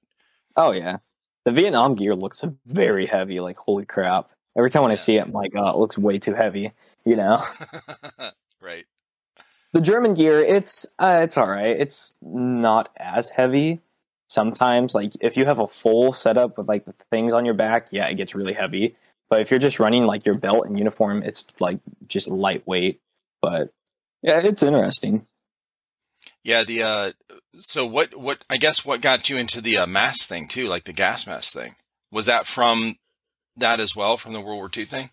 Oh yeah, the Vietnam gear looks very heavy. Like holy crap! Every time when I see it, I'm like, oh, it looks way too heavy. You know, right. the German gear, it's uh, it's all right. It's not as heavy. Sometimes, like if you have a full setup with like the things on your back, yeah, it gets really heavy. But if you're just running like your belt and uniform, it's like just lightweight. But yeah, it's interesting. Yeah. The uh, so what what I guess what got you into the uh, mask thing too, like the gas mask thing, was that from that as well from the World War II thing?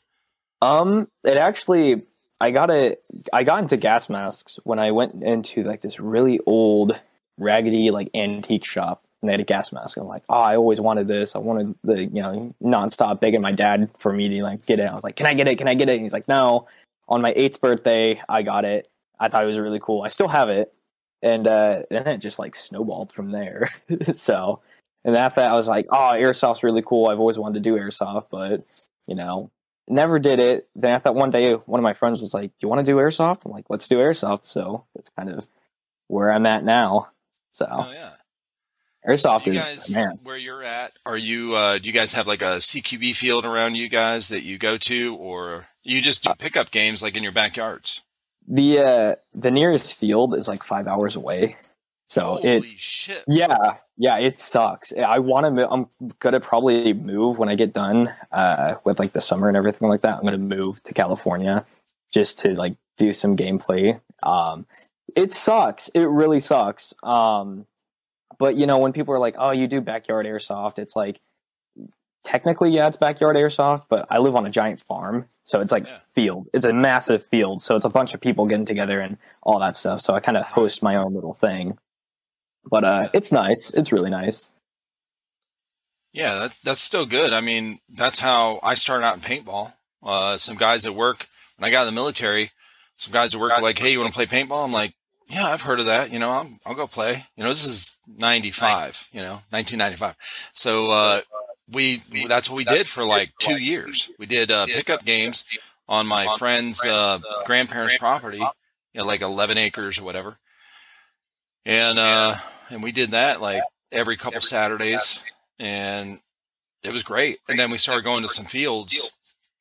Um, it actually, I got a, I got into gas masks when I went into like this really old, raggedy like antique shop, and they had a gas mask. I'm like, oh, I always wanted this. I wanted the, you know, nonstop begging my dad for me to like get it. I was like, can I get it? Can I get it? And he's like, no. On my eighth birthday, I got it. I thought it was really cool. I still have it, and uh, then it just like snowballed from there. so, and after that, I was like, oh, airsoft's really cool. I've always wanted to do airsoft, but you know, never did it. Then I thought one day one of my friends was like, "You want to do airsoft?" I'm like, "Let's do airsoft." So it's kind of where I'm at now. So Oh yeah. airsoft you is guys man. where you're at are you uh do you guys have like a cqb field around you guys that you go to or you just Uh, do pickup games like in your backyards The uh, the nearest field is like five hours away. So holy it shit yeah yeah it sucks. I want to. I'm gonna probably move when I get done uh, with like the summer and everything like that. I'm gonna move to California just to like do some gameplay. Um, it sucks. It really sucks. Um, but you know, when people are like, "Oh, you do backyard airsoft," it's like technically, yeah, it's backyard airsoft, but I live on a giant farm, so it's like Yeah. field. It's a massive field, so it's a bunch of people getting together and all that stuff. So I kind of host my own little thing. But uh, it's nice. It's really nice. Yeah, that's that's still good. I mean, that's how I started out in paintball. Uh, some guys at work when I got in the military, some guys at work were like, "Hey, you want to play paintball?" I'm like, "Yeah, I've heard of that. You know, I'll, I'll go play." You know, this is '95. You know, 1995. So uh, we that's what we did for like two years. We did uh, pickup games on my friend's uh, grandparents' property, you know, like 11 acres or whatever. And uh, and we did that like every couple Saturdays and it was great. And then we started going to some fields.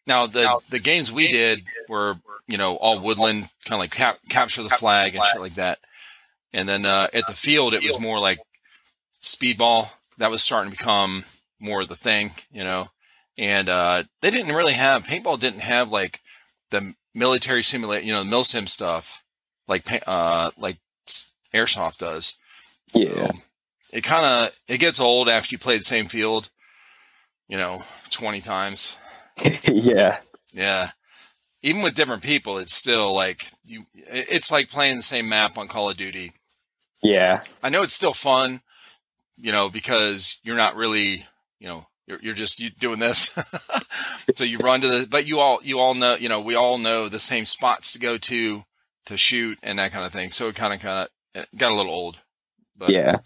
Now the the games we did were you know all woodland, kind of like cap, capture the flag and shit like that. And then uh, at the field, it was more like speedball. That was starting to become more of the thing, you know. And uh, they didn't really have paintball. Didn't have like the military simulate, you know, the milsim stuff like uh, like airsoft does. Yeah. So it kind of it gets old after you play the same field, you know, twenty times. yeah. Yeah, even with different people, it's still like you. It's like playing the same map on Call of Duty. Yeah. I know it's still fun, you know, because you're not really, you know, you're you're just you doing this. so you run to the, but you all you all know, you know, we all know the same spots to go to to shoot and that kind of thing. So it kind of kind of got a little old. But Yeah.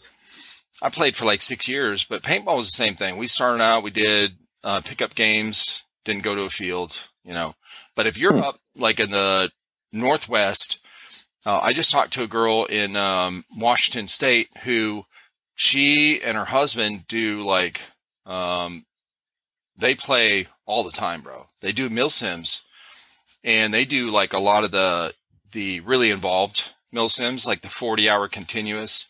I played for like six years, but paintball was the same thing. We started out, we did uh, pickup games, didn't go to a field, you know. But if you're Hmm. up like in the Northwest, uh, I just talked to a girl in um, Washington State who she and her husband do like, um, they play all the time, bro. They do milsims and they do like a lot of the, the really involved milsims, like the 40 hour continuous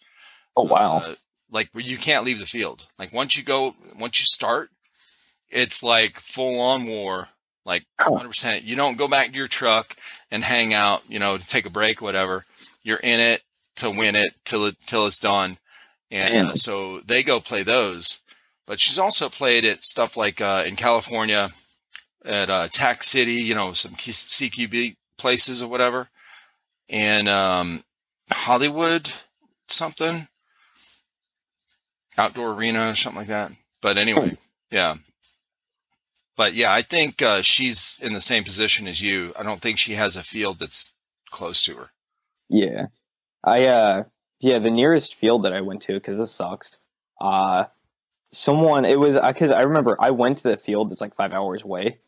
Oh wow. uh, like you can't leave the field. Like once you go, once you start, it's like full on war. Like 100%. You don't go back to your truck and hang out, you know, to take a break, whatever. You're in it to win it till it till it's done. And uh, so they go play those. But she's also played at stuff like uh, in California at uh, Tac City, you know, some CQB places or whatever, and um, Hollywood something outdoor arena or something like that. But anyway, yeah. But yeah, I think uh, she's in the same position as you. I don't think she has a field that's close to her. Yeah. I uh yeah, the nearest field that I went to cuz this sucks. Uh someone it was cuz I remember I went to the field It's like 5 hours away.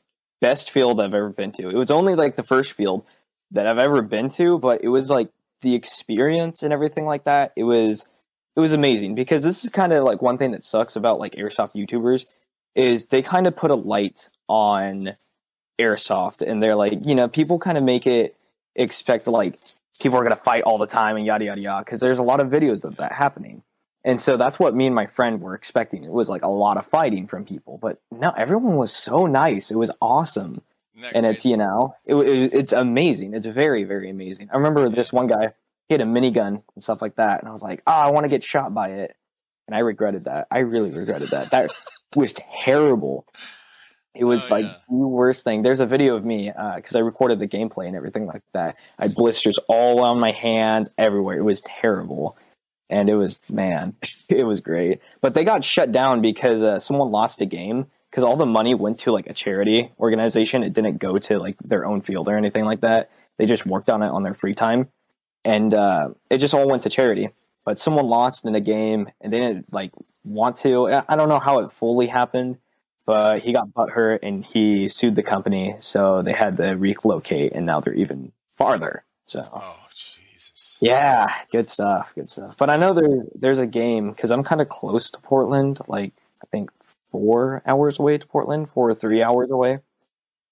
Best field I've ever been to. It was only like the first field that I've ever been to, but it was like the experience and everything like that. It was it was amazing because this is kind of like one thing that sucks about like airsoft YouTubers is they kind of put a light on airsoft and they're like, you know, people kind of make it expect like people are going to fight all the time and yada yada yada because there's a lot of videos of that happening and so that's what me and my friend were expecting. It was like a lot of fighting from people but no everyone was so nice. It was awesome. And it's you know it, it, it's amazing. It's very very amazing. I remember this one guy he had a minigun and stuff like that and i was like oh i want to get shot by it. And i regretted that. I really regretted that. That was terrible. It was Oh, like yeah. the worst thing. There's a video of me uh, because i recorded the gameplay and everything like that. I had blisters all on my hands everywhere. It was terrible and it was man it was great. But they got shut down because uh, someone lost a game because all the money went to like a charity organization. It didn't go to like their own field or anything like that. They just worked on it on their free time. And uh, it just all went to charity. But someone lost in a game and they didn't like want to. I- don't know how it fully happened but he got butthurt and he sued the company. So they had to relocate and now they're even farther. So Oh! Yeah, good stuff, good stuff. But I know there there's a game because I'm kind of close to Portland, like I think four hours away to Portland, four or three hours away.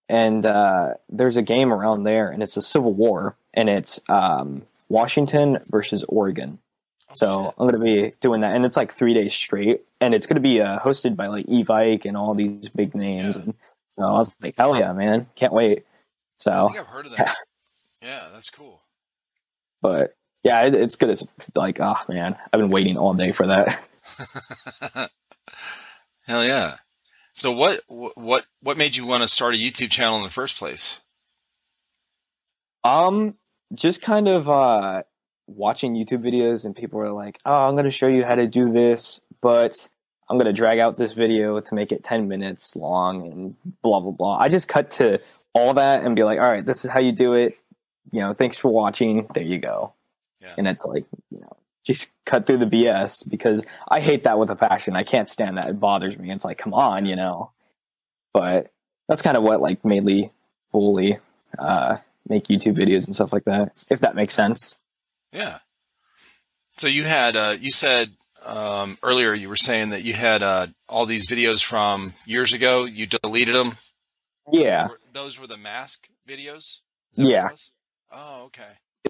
And uh, there's a game around there, and it's a Civil War, and it's um, Washington versus Oregon. Oh, So. I'm gonna be doing that, and it's like three days straight, and it's gonna be uh, hosted by like Evike and all these big names. Yeah. And so I was like, hell yeah, man, can't wait. I So, think I've heard of that. yeah, that's cool. But Yeah, it, it's good. It's like, oh man, I've been waiting all day for that. Hell yeah! So what what what made you want to start a YouTube channel in the first place? Um, just kind of uh watching YouTube videos and people are like, "Oh, I'm going to show you how to do this, but I'm going to drag out this video to make it 10 minutes long and blah blah blah." I just cut to all that and be like, "All right, this is how you do it. You know, thanks for watching. There you go." Yeah. And it's like, you know, just cut through the BS because I hate that with a passion. I can't stand that. It bothers me. It's like, come on, you know. But that's kind of what like made me fully uh, make YouTube videos and stuff like that. If that makes sense. Yeah. So you had uh, you said um, earlier you were saying that you had uh, all these videos from years ago. You deleted them. Yeah. Those were the mask videos. Yeah. Oh, okay.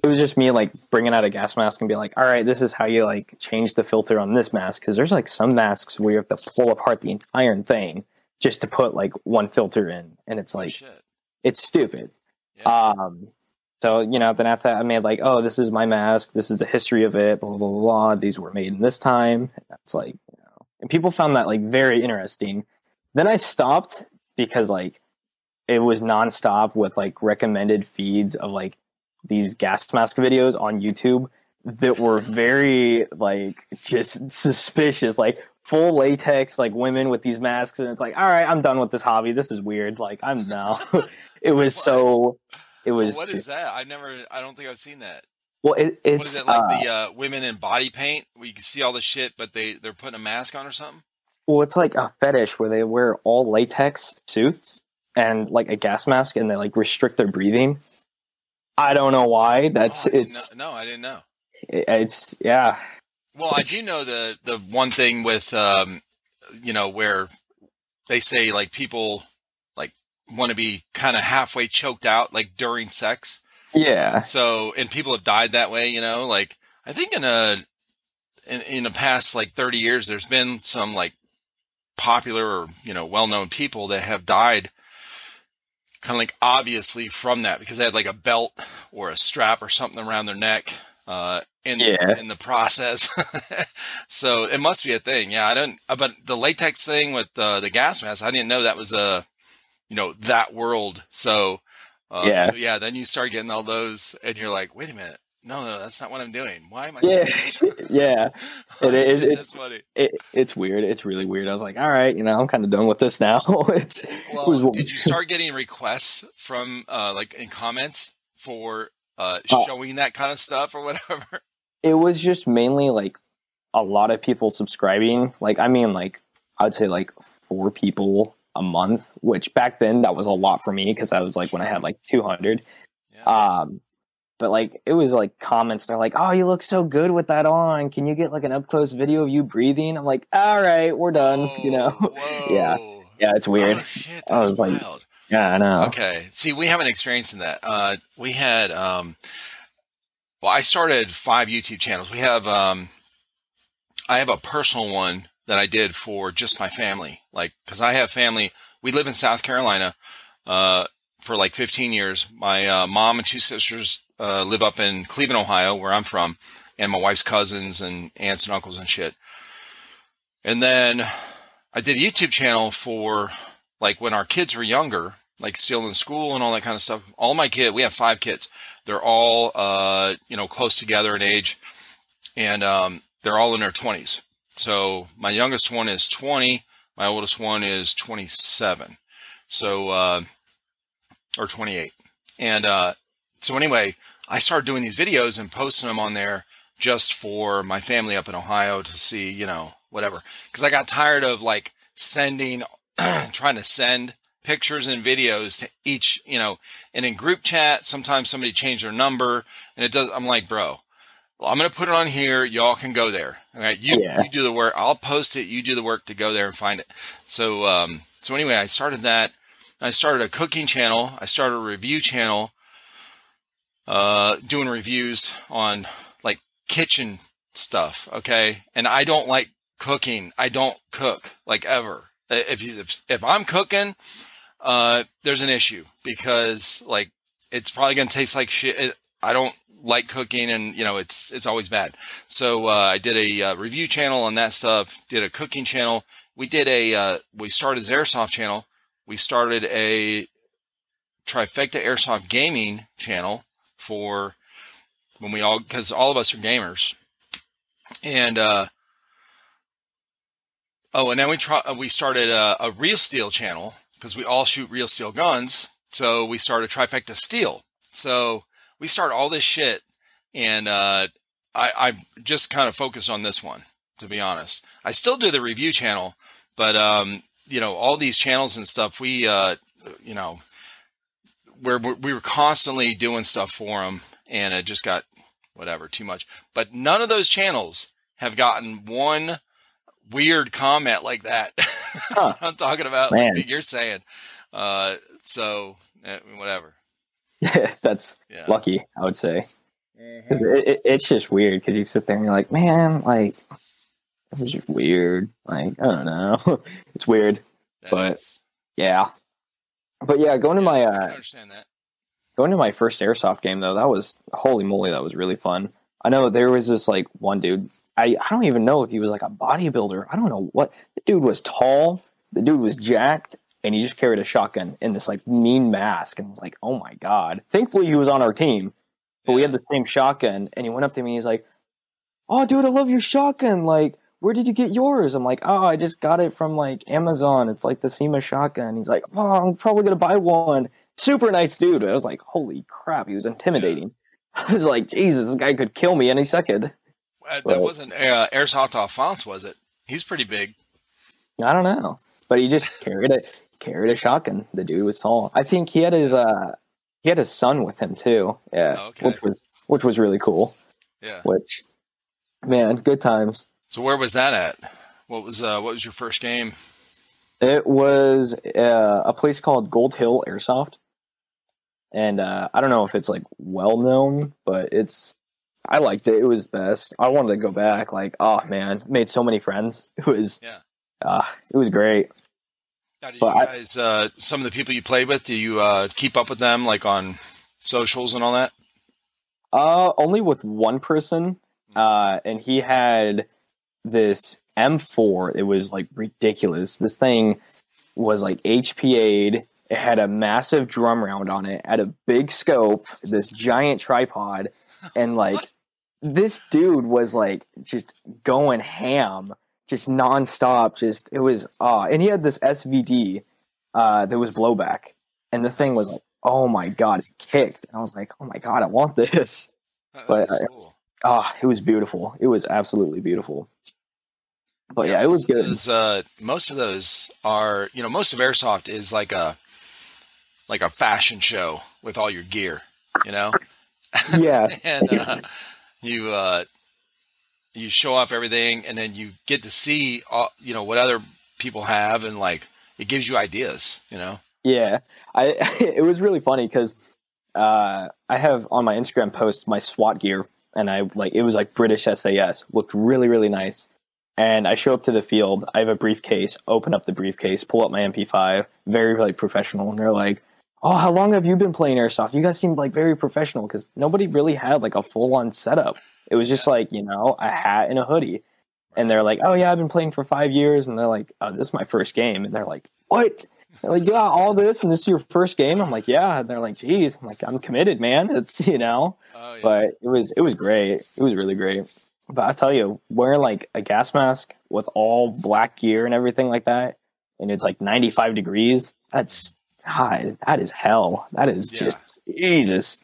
It was just me like bringing out a gas mask and be like, all right, this is how you like change the filter on this mask because there's like some masks where you have to pull apart the entire thing just to put like one filter in, and it's like oh, it's stupid. Yeah. Um, so you know, then after that, I made like, oh, this is my mask. This is the history of it. Blah blah blah. blah. These were made in this time. And that's like, you know, and people found that like very interesting. Then I stopped because like it was nonstop with like recommended feeds of like these gas mask videos on YouTube that were very like just suspicious, like full latex, like women with these masks, and it's like, all right, I'm done with this hobby. This is weird. Like I'm now. it was so. It was. what just, is that? I never. I don't think I've seen that. Well, it, it's what is it like uh, the uh, women in body paint where you can see all the shit, but they they're putting a mask on or something? well, it's like a fetish where they wear all latex suits and like a gas mask, and they like restrict their breathing. I don't know why. That's Oh, I it's know- no, I didn't know. it's yeah. Well, I do know the the one thing with um, you know where they say like people like want to be kind of halfway choked out like during sex. Yeah. So and people have died that way. You know, like I think in a in, in the past like thirty years, there's been some like popular or you know well known people that have died kind of like obviously from that because they had like a belt or a strap or something around their neck uh in Yeah. in the process so it must be a thing yeah i don't uh, but the latex thing with uh, the gas mask i didn't know that was a you know that world so uh, Yeah. so yeah then you start getting all those and you're like wait a minute no no that's not what i'm doing why am i Yeah. doing yeah. Oh, It- it- shit, it's- that's funny It, it's weird. It's really weird. I was like, all right, you know, I'm kind of done with this now. it's Well, it was did you start getting requests from uh, like in comments for uh, Uh, showing that kind of stuff or whatever? it was just mainly like a lot of people subscribing. Like, I mean, like I'd say like four people a month, which back then that was a lot for me because I was like when I had like 200. Yeah. Um, but like it was like comments. They're like, "Oh, you look so good with that on. Can you get like an up close video of you breathing?" I'm like, "All right, we're done." you know? Whoa. Yeah. Yeah, it's weird. Oh, shit, I was like- wild. Yeah, I know. Okay. See, we haven't experienced in that. Uh, we had, um, well, I started five YouTube channels. We have, um, I have a personal one that I did for just my family, like, cause I have family. We live in South Carolina, uh, for like 15 years. My, uh, mom and two sisters, uh, live up in Cleveland, Ohio, where I'm from, and my wife's cousins and aunts and uncles and shit. And then I did a YouTube channel for like when our kids were younger, like still in school and all that kind of stuff. All my kids, we have five kids. They're all, uh, you know, close together in age, and um, they're all in their twenties. So my youngest one is twenty. My oldest one is twenty-seven. So, uh, or twenty-eight. And uh, so anyway, I started doing these videos and posting them on there just for my family up in Ohio to see, you know, whatever. Because I got tired of like sending, trying to send pictures and videos to each, you know, and in group chat, sometimes somebody changed their number and it does. I'm like, bro, I'm going to put it on here. Y'all can go there. All right. You, Yeah. you do the work. I'll post it. You do the work to go there and find it. So, um, so anyway, I started that. I started a cooking channel. I started a review channel, uh, doing reviews on like kitchen stuff. Okay. And I don't like cooking. I don't cook like ever. If, you- if, if I'm cooking, uh, there's an issue because like it's probably going to taste like shit. It, I don't like cooking, and you know it's it's always bad. So uh, I did a uh, review channel on that stuff. Did a cooking channel. We did a uh, we started the airsoft channel. We started a trifecta airsoft gaming channel for when we all because all of us are gamers, and uh, oh, and then we try we started a, a real steel channel because we all shoot real steel guns. So we started trifecta steel. So we start all this shit, and uh, I, I just kind of focused on this one to be honest. I still do the review channel, but um, you know all these channels and stuff. We uh, you know where we were constantly doing stuff for them, and it just got whatever too much. But none of those channels have gotten one weird comment like that. Huh. I'm talking about like you're saying. Uh, so eh, whatever. That's yeah. lucky, I would say. Mm-hmm. It, it, it's just weird because you sit there and you're like, man, like it was just weird. Like I don't know, it's weird, that but is. yeah, but yeah, going to my uh, understand that. Going to my first airsoft game though, that was holy moly, that was really fun. I know there was this like one dude. I I don't even know if he was like a bodybuilder. I don't know what the dude was tall. The dude was jacked, and he just carried a shotgun in this like mean mask. And like, oh my god! Thankfully, he was on our team, but yeah. we had the same shotgun. And he went up to me. and He's like, "Oh, dude, I love your shotgun. Like, where did you get yours? I'm like, oh, I just got it from like Amazon. It's like the CYMA shotgun. He's like, oh, I'm probably gonna buy one. Super nice dude. I was like, holy crap, he was intimidating. I was like, Jesus, this guy could kill me any second. Uh, that but, wasn't uh, Airsoft Alphonse, was it? He's pretty big. I don't know, but he just carried it. Carried a shotgun. The dude was tall. I think he had his uh he had his son with him too. Yeah, oh, okay. which was which was really cool. Yeah. Which, man, good times. So where was that at? What was uh, what was your first game? It was uh, a place called Gold Hill Airsoft, and uh, I don't know if it's like well known, but it's I liked it. It was best. I wanted to go back. Like, oh man, made so many friends. It was yeah, uh, it was great. Now, did but you guys, uh, some of the people you played with, do you uh, keep up with them like on socials and all that? Uh, only with one person, hmm. uh, and he had this M4. It was like ridiculous. This thing was like HPA'd. It had a massive drum round on it, had a big scope, this giant tripod, and like this dude was like just going ham, just nonstop. Just it was ah, uh, and he had this SVD uh, that was blowback, and the thing was like, oh my god, it kicked. And I was like, oh my god, I want this. But cool. Ah, oh, it was beautiful. It was absolutely beautiful. But yeah, yeah it was good. Those, uh, most of those are, you know, most of airsoft is like a like a fashion show with all your gear, you know. Yeah. and uh, you uh, you show off everything, and then you get to see, all, you know, what other people have, and like it gives you ideas, you know. Yeah, I it was really funny because uh, I have on my Instagram post my SWAT gear and I like it was like British SAS. Looked really really nice. And I show up to the field. I have a briefcase. Open up the briefcase. Pull up my MP5. Very like professional. And they're like, "Oh, how long have you been playing airsoft? You guys seem like very professional because nobody really had like a full on setup. It was just like you know a hat and a hoodie." And they're like, "Oh yeah, I've been playing for five years." And they're like, "Oh, this is my first game." And they're like, "What?" Like, yeah, all this and this is your first game. I'm like, yeah. And they're like, geez, I'm like, I'm committed, man. It's you know, oh, yeah. but it was it was great. It was really great. But I tell you, wearing like a gas mask with all black gear and everything like that, and it's like 95 degrees. That's God, that is hell. That is yeah. just Jesus.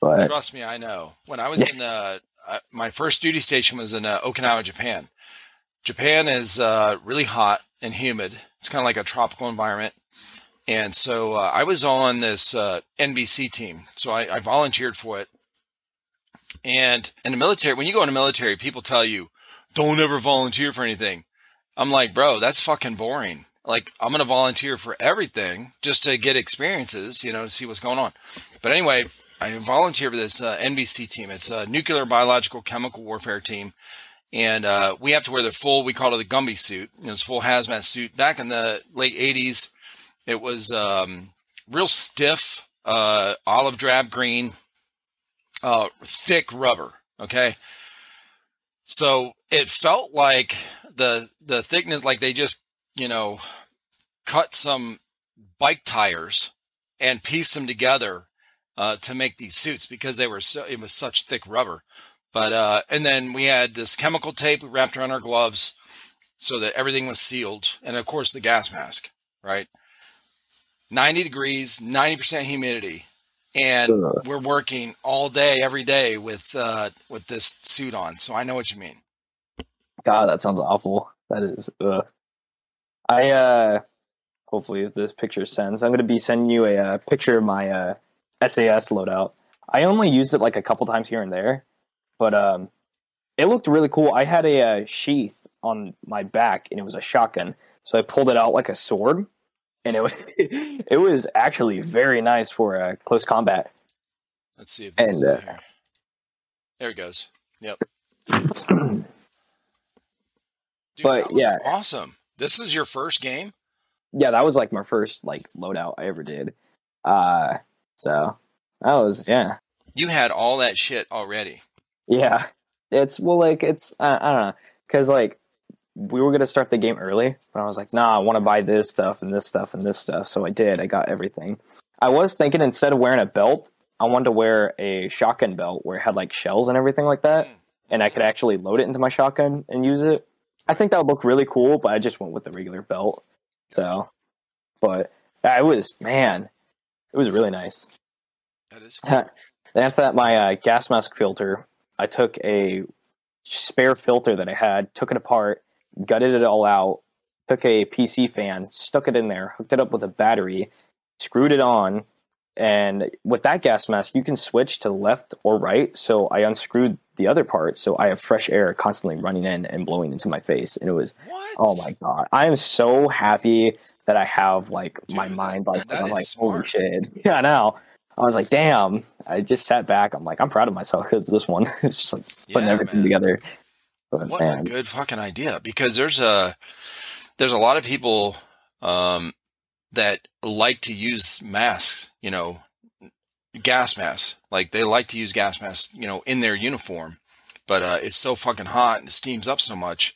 But trust me, I know. When I was in the uh, my first duty station was in uh, Okinawa, Japan. Japan is uh, really hot and humid. It's kind of like a tropical environment. And so uh, I was on this uh, NBC team. So I, I, volunteered for it. And in the military, when you go in the military, people tell you, don't ever volunteer for anything. I'm like, bro, that's fucking boring. Like, I'm going to volunteer for everything just to get experiences, you know, to see what's going on. But anyway, I volunteer for this uh, NBC team. It's a nuclear, biological, chemical warfare team and uh, we have to wear the full. We call it the Gumby suit. It was full hazmat suit. Back in the late '80s, it was um, real stiff, uh, olive drab green, uh, thick rubber. Okay, so it felt like the the thickness, like they just you know cut some bike tires and pieced them together uh, to make these suits because they were so it was such thick rubber. But uh, and then we had this chemical tape we wrapped around our gloves so that everything was sealed, and of course the gas mask, right? 90 degrees, 90% humidity, and Ugh. we're working all day, every day with uh, with this suit on. So I know what you mean. God, that sounds awful. That is. Ugh. I uh, hopefully if this picture sends, I'm going to be sending you a uh, picture of my uh, SAS loadout. I only used it like a couple times here and there, but um, it looked really cool. I had a uh, sheath on my back, and it was a shotgun, so I pulled it out like a sword, and it was it was actually very nice for uh, close combat. Let's see if this And, is uh, here. There it goes. Yep. Dude, But, yeah. awesome. This is your first game. yeah, that was like my first like loadout I ever did. Uh, so that was yeah. You had all that shit already. Yeah, it's well, like it's uh, I don't know, because like we were gonna start the game early, but I was like, nah, I want to buy this stuff and this stuff and this stuff, so I did. I got everything. I was thinking instead of wearing a belt, I wanted to wear a shotgun belt where it had like shells and everything like that, Mm. and I could actually load it into my shotgun and use it. I think that would look really cool, but I just went with the regular belt. So, but I was man, it was really nice. That is And after that, my uh, gas mask filter, I took a spare filter that I had, took it apart, gutted it all out, took a PC fan, stuck it in there, hooked it up with a battery, screwed it on, and with that gas mask, you can switch to left or right. So I unscrewed the other part, so I have fresh air constantly running in and blowing into my face, and it was what? oh my god! I am so happy that I have like my mind like that I'm like holy smart. shit! Yeah, I know. I was like, damn. I just sat back. I'm like, I'm proud of myself because this one it's just like putting Yeah, everything man. together. But What man, a good fucking idea! Because there's a there's a lot of people um, that like to use masks. You know, gas masks. Like they like to use gas masks. You know, in their uniform, but uh, it's so fucking hot and it steams up so much,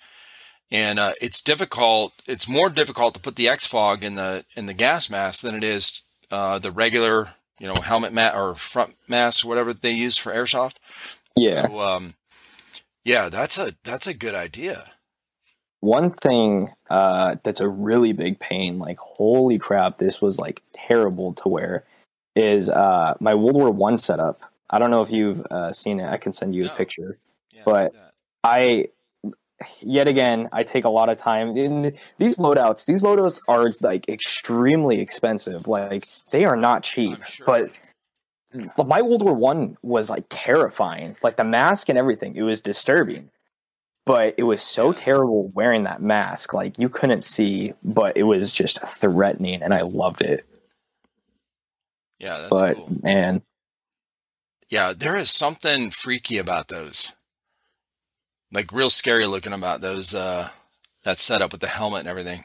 and uh, it's difficult. It's more difficult to put the X fog in the in the gas mask than it is uh, the regular. You know, helmet mat or front mask, or whatever they use for airsoft. yeah. So, um, yeah, that's a that's a good idea. One thing uh, that's a really big pain, like holy crap, this was like terrible to wear, is uh, my World War One setup. I don't know if you've uh, seen it. I can send you No. a picture. Yeah, But- I yet again I take a lot of time in these loadouts. These loadouts are like extremely expensive. Like they are not cheap. Sure. But my World War One was like terrifying. Like the mask and everything, it was disturbing. But it was so terrible wearing that mask. Like you couldn't see, but it was just threatening, and I loved it. yeah, that's but cool. man, Yeah, there is something freaky about those. Like real scary looking about those. Uh, that setup with the helmet and everything.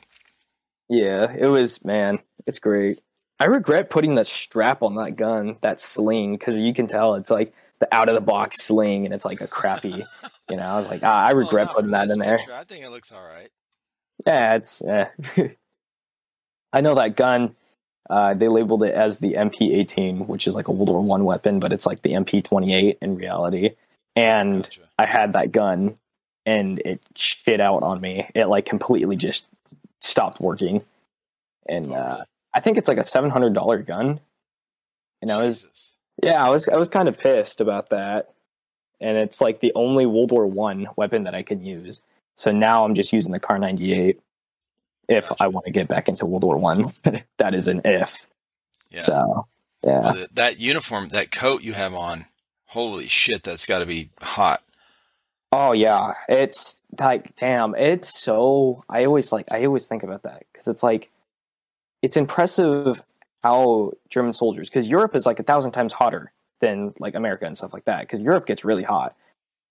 Yeah, it was man, it's great. I regret putting the strap on that gun, that sling, because you can tell it's like the out of the box sling, and it's like a crappy. you know, I was like, ah, I regret not putting that in there. picture. I think it looks all right. Yeah, it's yeah. I know that gun. Uh, they labeled it as the MP18, which is like a World War One weapon, but it's like the MP28 in reality. And Gotcha. I had that gun, and it shit out on me. It like completely just stopped working, and Oh, uh. I think it's like a seven hundred dollar gun. And I was yeah, I was I was kind of pissed about that. And it's like the only World War One weapon that I can use. So now I'm just using the Kar 98 if Gotcha. I want to get back into World War One. that is an if. Yeah. So yeah. Well, that uniform, that coat you have on, holy shit, that's got to be hot. Oh yeah, it's like damn, it's so. I always like. I always think about that because it's like, it's impressive how German soldiers because Europe is like a thousand times hotter than like America and stuff like that because Europe gets really hot.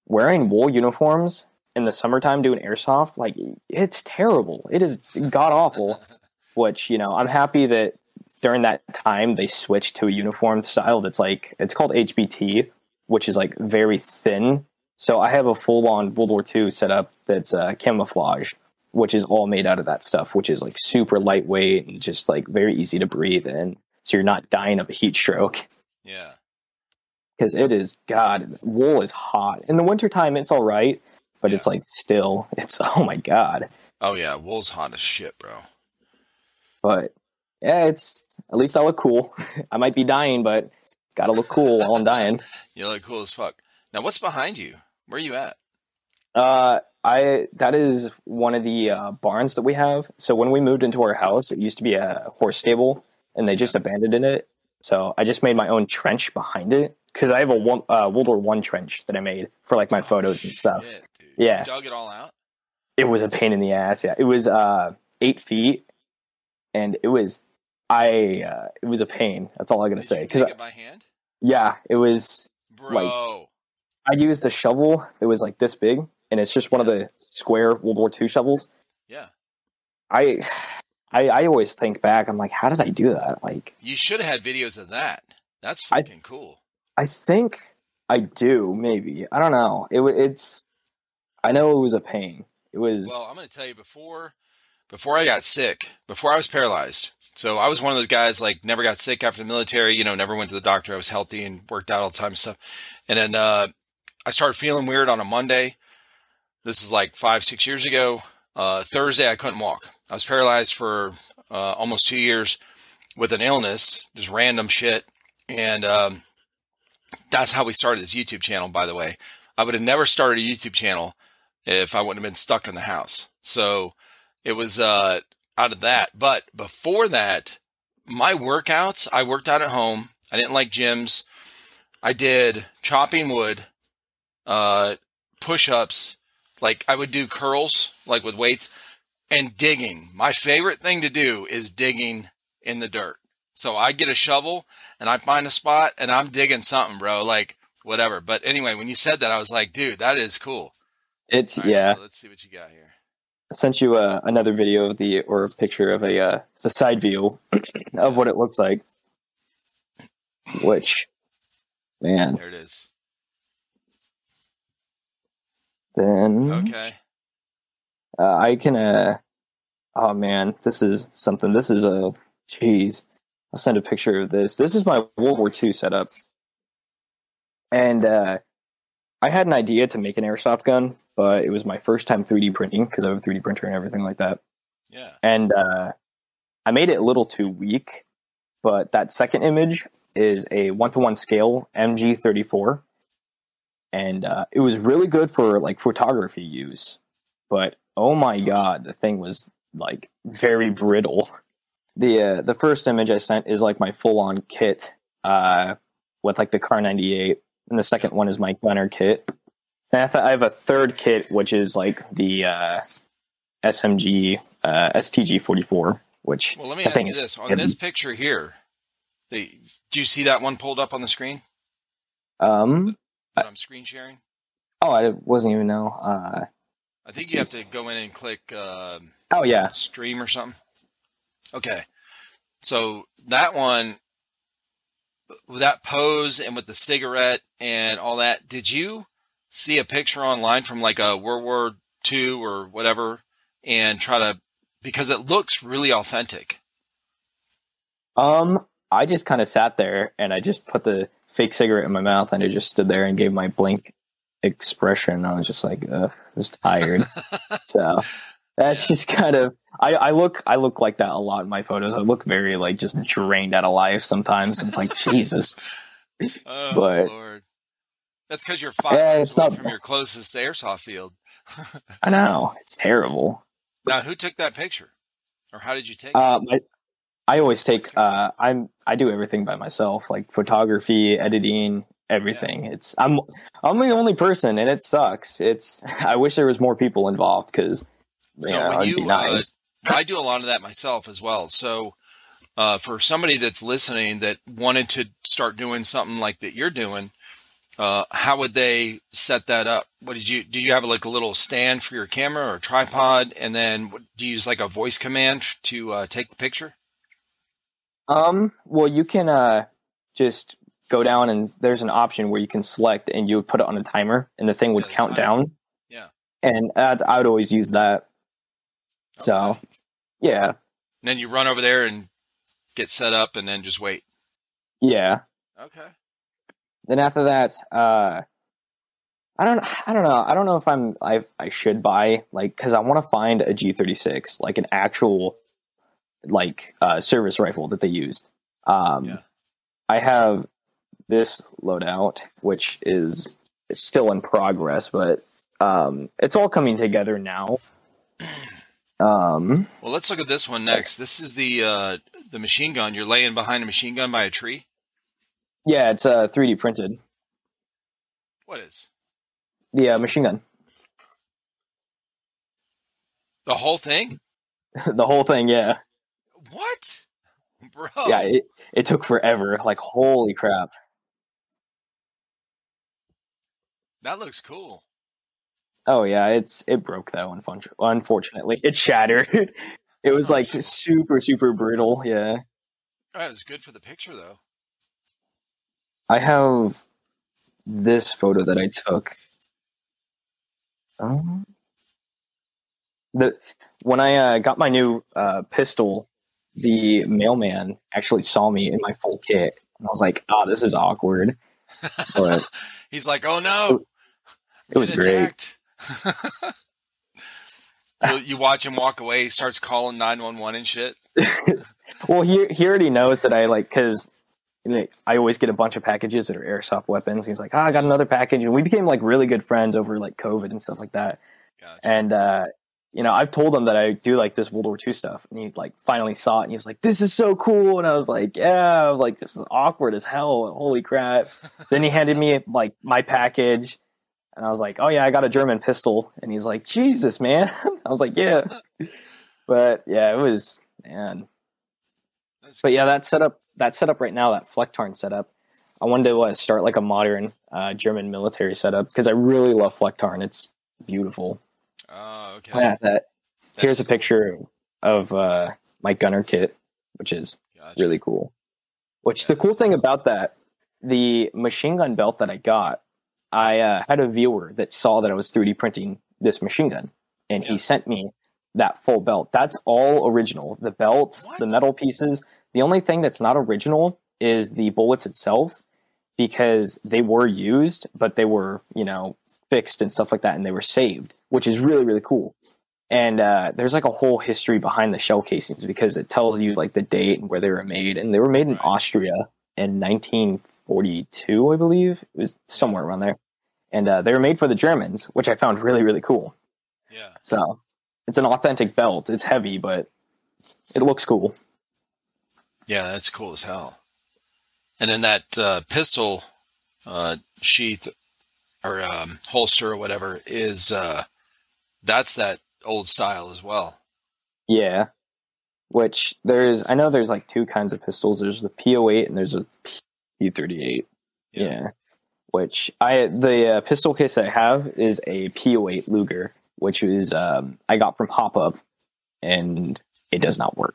Wearing wool uniforms in the summertime doing airsoft, like it's terrible. It is god awful. Which you know, I'm happy that during that time they switched to a uniform style that's like it's called HBT, which is like very thin. So I have a full on World War II setup that's uh, camouflage, which is all made out of that stuff, which is like super lightweight and just like very easy to breathe in. So you're not dying of a heat stroke Yeah. because it is, God, wool is hot. In the wintertime, it's all right, but Yeah. it's like still, it's, oh my God. Oh yeah, wool's hot as shit, bro. But yeah, it's, at least I look cool. I might be dying, but gotta look cool while I'm dying. You look cool as fuck. Now, what's behind you? Where are you at? Uh, I that is one of the uh, barns that we have. So when we moved into our house, it used to be a horse stable, and they just abandoned it. So I just made my own trench behind it because I have a one, uh, World War One trench that I made for like my photos and stuff. Shit. Yeah. You dug it all out. It was a pain in the ass. Yeah, it was uh, eight feet, and it was I uh, it was a pain. That's all I gotta Did say. you 'Cause dig I- it by hand, yeah, it was. bro? I used a shovel that was like this big, and it's just one of the square World War II shovels. yeah. I, I, I always think back. I'm like, how did I do that? Like, You should have had videos of that. That's I- fucking cool. I think I do. Maybe I don't know. It it's. I know it was a pain. It was. Well, I'm going to tell you before before I got sick, before I was paralyzed. So I was one of those guys like never got sick after the military, you know, never went to the doctor. I was healthy and worked out all the time and stuff. And then uh I started feeling weird on a Monday. This is like 5 6 years ago. Uh Thursday I couldn't walk. I was paralyzed for uh almost 2 years with an illness, just random shit. And um that's how we started this YouTube channel by the way. I would have never started a YouTube channel if I wouldn't have been stuck in the house. So it was uh, out of that. But before that, my workouts, I worked out at home. I didn't like gyms. I did chopping wood, uh, push ups. Like I would do curls, like with weights, and digging. My favorite thing to do is digging in the dirt. So I get a shovel and I find a spot and I'm digging something, bro. Like whatever. But anyway, when you said that, I was like, dude, that is cool. it's right, yeah. so let's see what you got here. Sent you uh, another video of the or a picture of a uh, the side view of what it looks like. Which, man, There it is. then Okay. Uh, I can. Uh, oh man, this is something. This is a. Jeez, I'll send a picture of this. This is my World War II setup, and uh, I had an idea to make an airsoft gun, but it was my first time 3D printing because I have a 3D printer and everything like that. Yeah. And uh, I made it a little too weak. But that second image is a one to one scale MG34, and uh, it was really good for like photography use. But oh my god, the thing was like very brittle. The uh, the first image I sent is like my full on kit uh, with like the Kar 98, and the second one is my gunner kit. And I, th- I have a third kit which is like the uh, SMG uh, STG 44, which Well, let me ask you this: on heavy. this picture here, the do you see that one pulled up on the screen um that I'm screen sharing? oh I wasn't even know uh I think you have to go in and click uh, oh yeah stream or something. Okay, so that one, with that pose and with the cigarette and all that, did you see a picture online from like a World War II or whatever, and try to because it looks really authentic. um I just kind of sat there and I just put the fake cigarette in my mouth and I just stood there and gave my blink expression. I was just like, uh, I was tired. so that's just kind of I, I look I look like that a lot in my photos. I look very like just drained out of life sometimes. It's like Jesus. Oh But- Lord, that's because you're five Yeah, it's not- from your closest airsoft field. I know it's terrible. Now, who took that picture, or how did you take Uh, it? my, I always take. Uh, I'm. I do everything by myself, like photography, editing, everything. It's. I'm. I'm the only person, and it sucks. It's. I wish there was more people involved because. So you know, when you, nice. I do a lot of that myself as well. So, uh, for somebody that's listening that wanted to start doing something like that you're doing, uh, how would they set that up? What did you do? You have like a little stand for your camera or tripod, and then do you use like a voice command to uh, take the picture? Um. Well, you can uh just go down and there's an option where you can select and you would put it on a timer and the thing would Yeah, the count timer. down. Yeah. And uh, I would always use that. So, yeah, And then you run over there and get set up, and then just wait. yeah. Okay. Then after that, uh, I don't, I don't know. I don't know if I'm, I, I should buy like because I want to find a G36, like an actual, like uh, service rifle that they used. Um, Yeah. I have this loadout, which is it's still in progress, but um, it's all coming together now. Um, Well, let's look at this one next. This is the uh, the machine gun. You're laying behind a machine gun by a tree. yeah, it's uh, 3D printed. What is The uh, machine gun, the whole thing? the whole thing. Yeah, What, bro? yeah. It, it took forever. Like holy crap. that looks cool. Oh yeah, it's it broke though. Unfortunately, it shattered. it was Oh, like super super brutal. Yeah, That was good for the picture, though. I have this photo that I took. Um, the when I uh, got my new uh, pistol, the mailman actually saw me in my full kit, and I was like, "Ah, this is awkward." But He's like, "Oh no, it was Get great. attacked." You, you watch him walk away. He starts calling nine one one and shit. Well, he he already knows that I like because you know, I always get a bunch of packages that are airsoft weapons. He's like, "Ah, I got another package," and we became like really good friends over like COVID and stuff like that. Gotcha. And uh, you know, I've told him that I do like this World War II stuff, and he like finally saw it, and he was like, "This is so cool," and I was like, "Yeah," was like, "This is awkward as hell." Holy crap! then he handed me like my package, and I was like, "Oh yeah, I got a German pistol," and he's like, "Jesus, man!" I was like, "Yeah," but yeah, it was man. That's But yeah, that setup, that setup right now, that Flecktarn setup, I wanted to uh, start like a modern uh, German military setup because I really love Flecktarn. It's beautiful. Oh, okay. Yeah, that. Here's a picture of uh, my gunner kit, which is Gotcha. really cool. Which Yeah, the cool thing awesome. about that, the machine gun belt that I got, I uh, had a viewer that saw that I was 3D printing this machine gun, and Yeah. he sent me that full belt. That's all original. The belt, What? the metal pieces. The only thing that's not original is the bullets itself, because they were used, but they were you know fixed and stuff like that, and they were saved, which is really really cool. And uh, there's like a whole history behind the shell casings because it tells you like the date and where they were made, and they were made in Austria in 1942, I believe. It was somewhere around there, and uh, they were made for the Germans, which I found really really cool. Yeah. So it's an authentic belt. It's heavy, but it looks cool. Yeah, that's cool as hell. And then that uh, pistol uh, sheath or um, holster or whatever is uh, that's that old style as well. Yeah. Which there's, I know there's like two kinds of pistols. There's the P08 and there's a P38. Yeah. Which I the uh, pistol case I have is a P08 Luger, which is um, I got from Hop Up, and it does not work.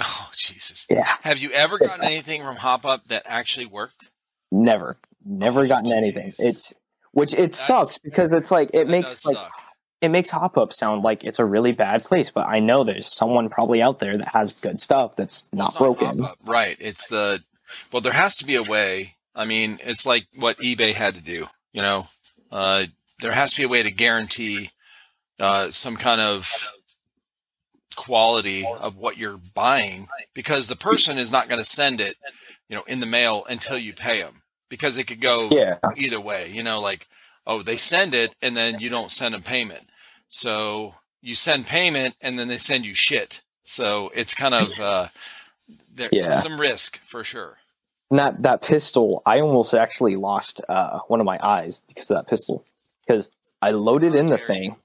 Oh Jesus! Yeah, Have you ever It's gotten anything from Hop Up that actually worked? never, never Oh, gotten anything. It's which it That's- sucks because it's like it makes like suck. it makes Hop Up sound like it's a really bad place, but I know there's someone probably out there that has good stuff that's Well, not broken. Right? It's the well. There has to be a way. I mean, it's like what eBay had to do. You know, uh, there has to be a way to guarantee uh, some kind of quality of what you're buying because the person is not going to send it, you know, in the mail until you pay them because it could go Yeah, either way. You know, like oh, they send it and then you don't send them payment, so you send payment and then they send you shit. So it's kind of uh, there's Yeah. some risk for sure. And that that pistol, I almost actually lost uh, one of my eyes because of that pistol. Because I loaded in the thing.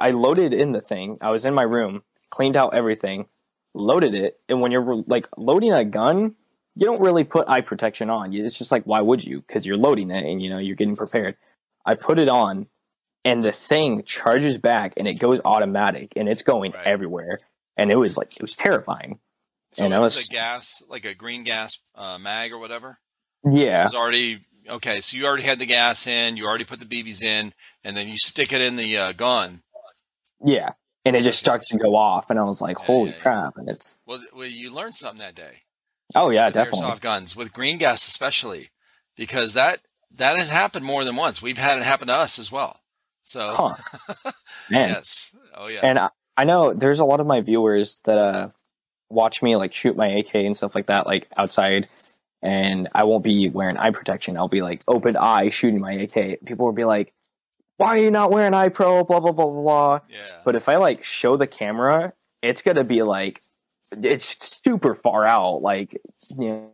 I loaded in the thing. I was in my room, cleaned out everything, loaded it, and when you're like loading a gun, you don't really put eye protection on. It's just like why would you? Because you're loading it and you know you're getting prepared. I put it on, and the thing charges back and it goes automatic and it's going Right. everywhere. And it was like it was terrifying. So And it I was a gas, like a green gas uh, mag or whatever. It Yeah, was already okay. So you already had the gas in. You already put the BBs in, and then you stick it in the uh, gun. yeah, and it just starts to go off, and I was like, Yeah, "Holy yeah, yeah. crap!" And it's Well, well, you learned something that day. oh yeah, with definitely. airsoft guns with green gas, especially because that that has happened more than once. We've had it happen to us as well. So Huh. Man, yes, oh yeah, and I, I know there's a lot of my viewers that uh watch me like shoot my AK and stuff like that, like outside, and I won't be wearing eye protection. I'll be like open eye shooting my AK. People will be like, "Why are you not wearing eye pro?" Blah blah blah blah blah. yeah. But if I like show the camera, it's gonna be like it's super far out. Like you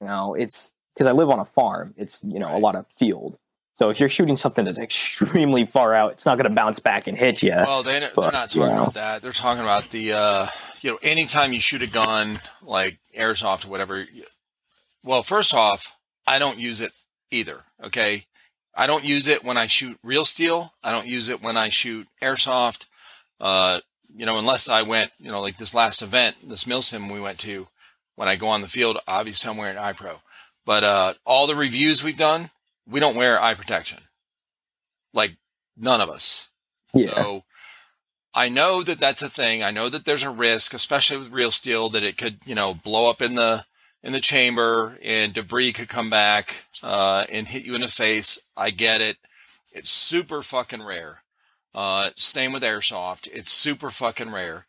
know, it's because I live on a farm. It's you know a lot of field. So if you're shooting something that's extremely far out, it's not gonna bounce back and hit you. Well, they, they're not talking about that. They're talking about the, uh, you know, anytime you shoot a gun like airsoft or whatever. Well, first off, I don't use it either. Okay. I don't use it when I shoot real steel. I don't use it when I shoot airsoft. Uh, you know, unless I went, you know, like this last event, this milsim we went to, when I go on the field, obviously I'm wearing eye pro. But uh, all the reviews we've done, we don't wear eye protection. Like none of us. Yeah. So I know that that's a thing. I know that there's a risk, especially with real steel, that it could, you know, blow up in the in the chamber and debris could come back uh, and hit you in the face. I get it. It's super fucking rare. Uh, same with airsoft. It's super fucking rare.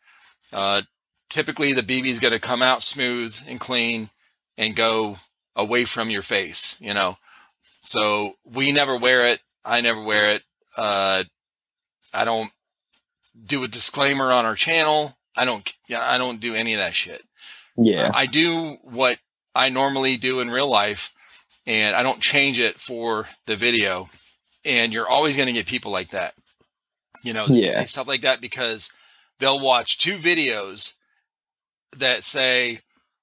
Uh, typically, the BB is going to come out smooth and clean and go away from your face. You know, so we never wear it. I never wear it. Uh, I don't do a disclaimer on our channel. I don't. Yeah, I don't do any of that shit. yeah. I do what I normally do in real life, and I don't change it for the video. And you're always going to get people like that, you know, Yeah. say stuff like that because they'll watch two videos that say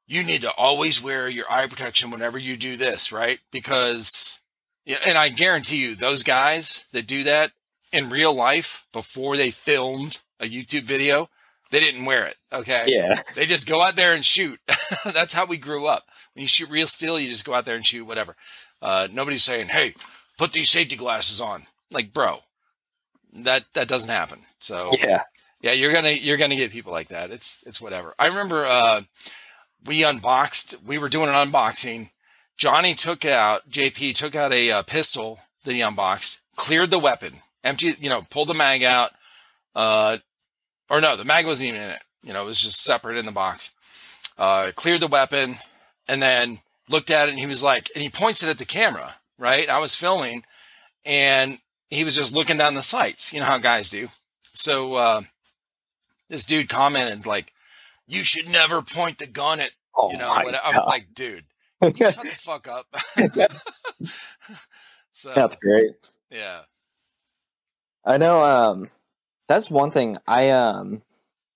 you need to always wear your eye protection whenever you do this, right? Because, yeah, and I guarantee you, those guys that do that in real life before they filmed a YouTube video, they didn't wear it. Okay. yeah. They just go out there and shoot. That's how we grew up. When you shoot real steel, you just go out there and shoot whatever. Uh, nobody's saying, "Hey, put these safety glasses on." Like, bro, that that doesn't happen. So Yeah. yeah, you're gonna you're gonna get people like that. It's it's whatever. I remember uh, we unboxed. We were doing an unboxing. Johnny took out JP took out a uh, pistol that he unboxed, cleared the weapon, empty. You know, pulled the mag out. Uh, or no, the mag wasn't even in it. You know, it was just separate in the box. Uh, cleared the weapon, and then looked at it, and he was like, and he points it at the camera. Right, I was filming, and he was just looking down the sights. You know how guys do. So uh, this dude commented like, "You should never point the gun at Oh you know." What, I was like, "Dude, shut the fuck up." so That's great. yeah, I know. Um, that's one thing. I um,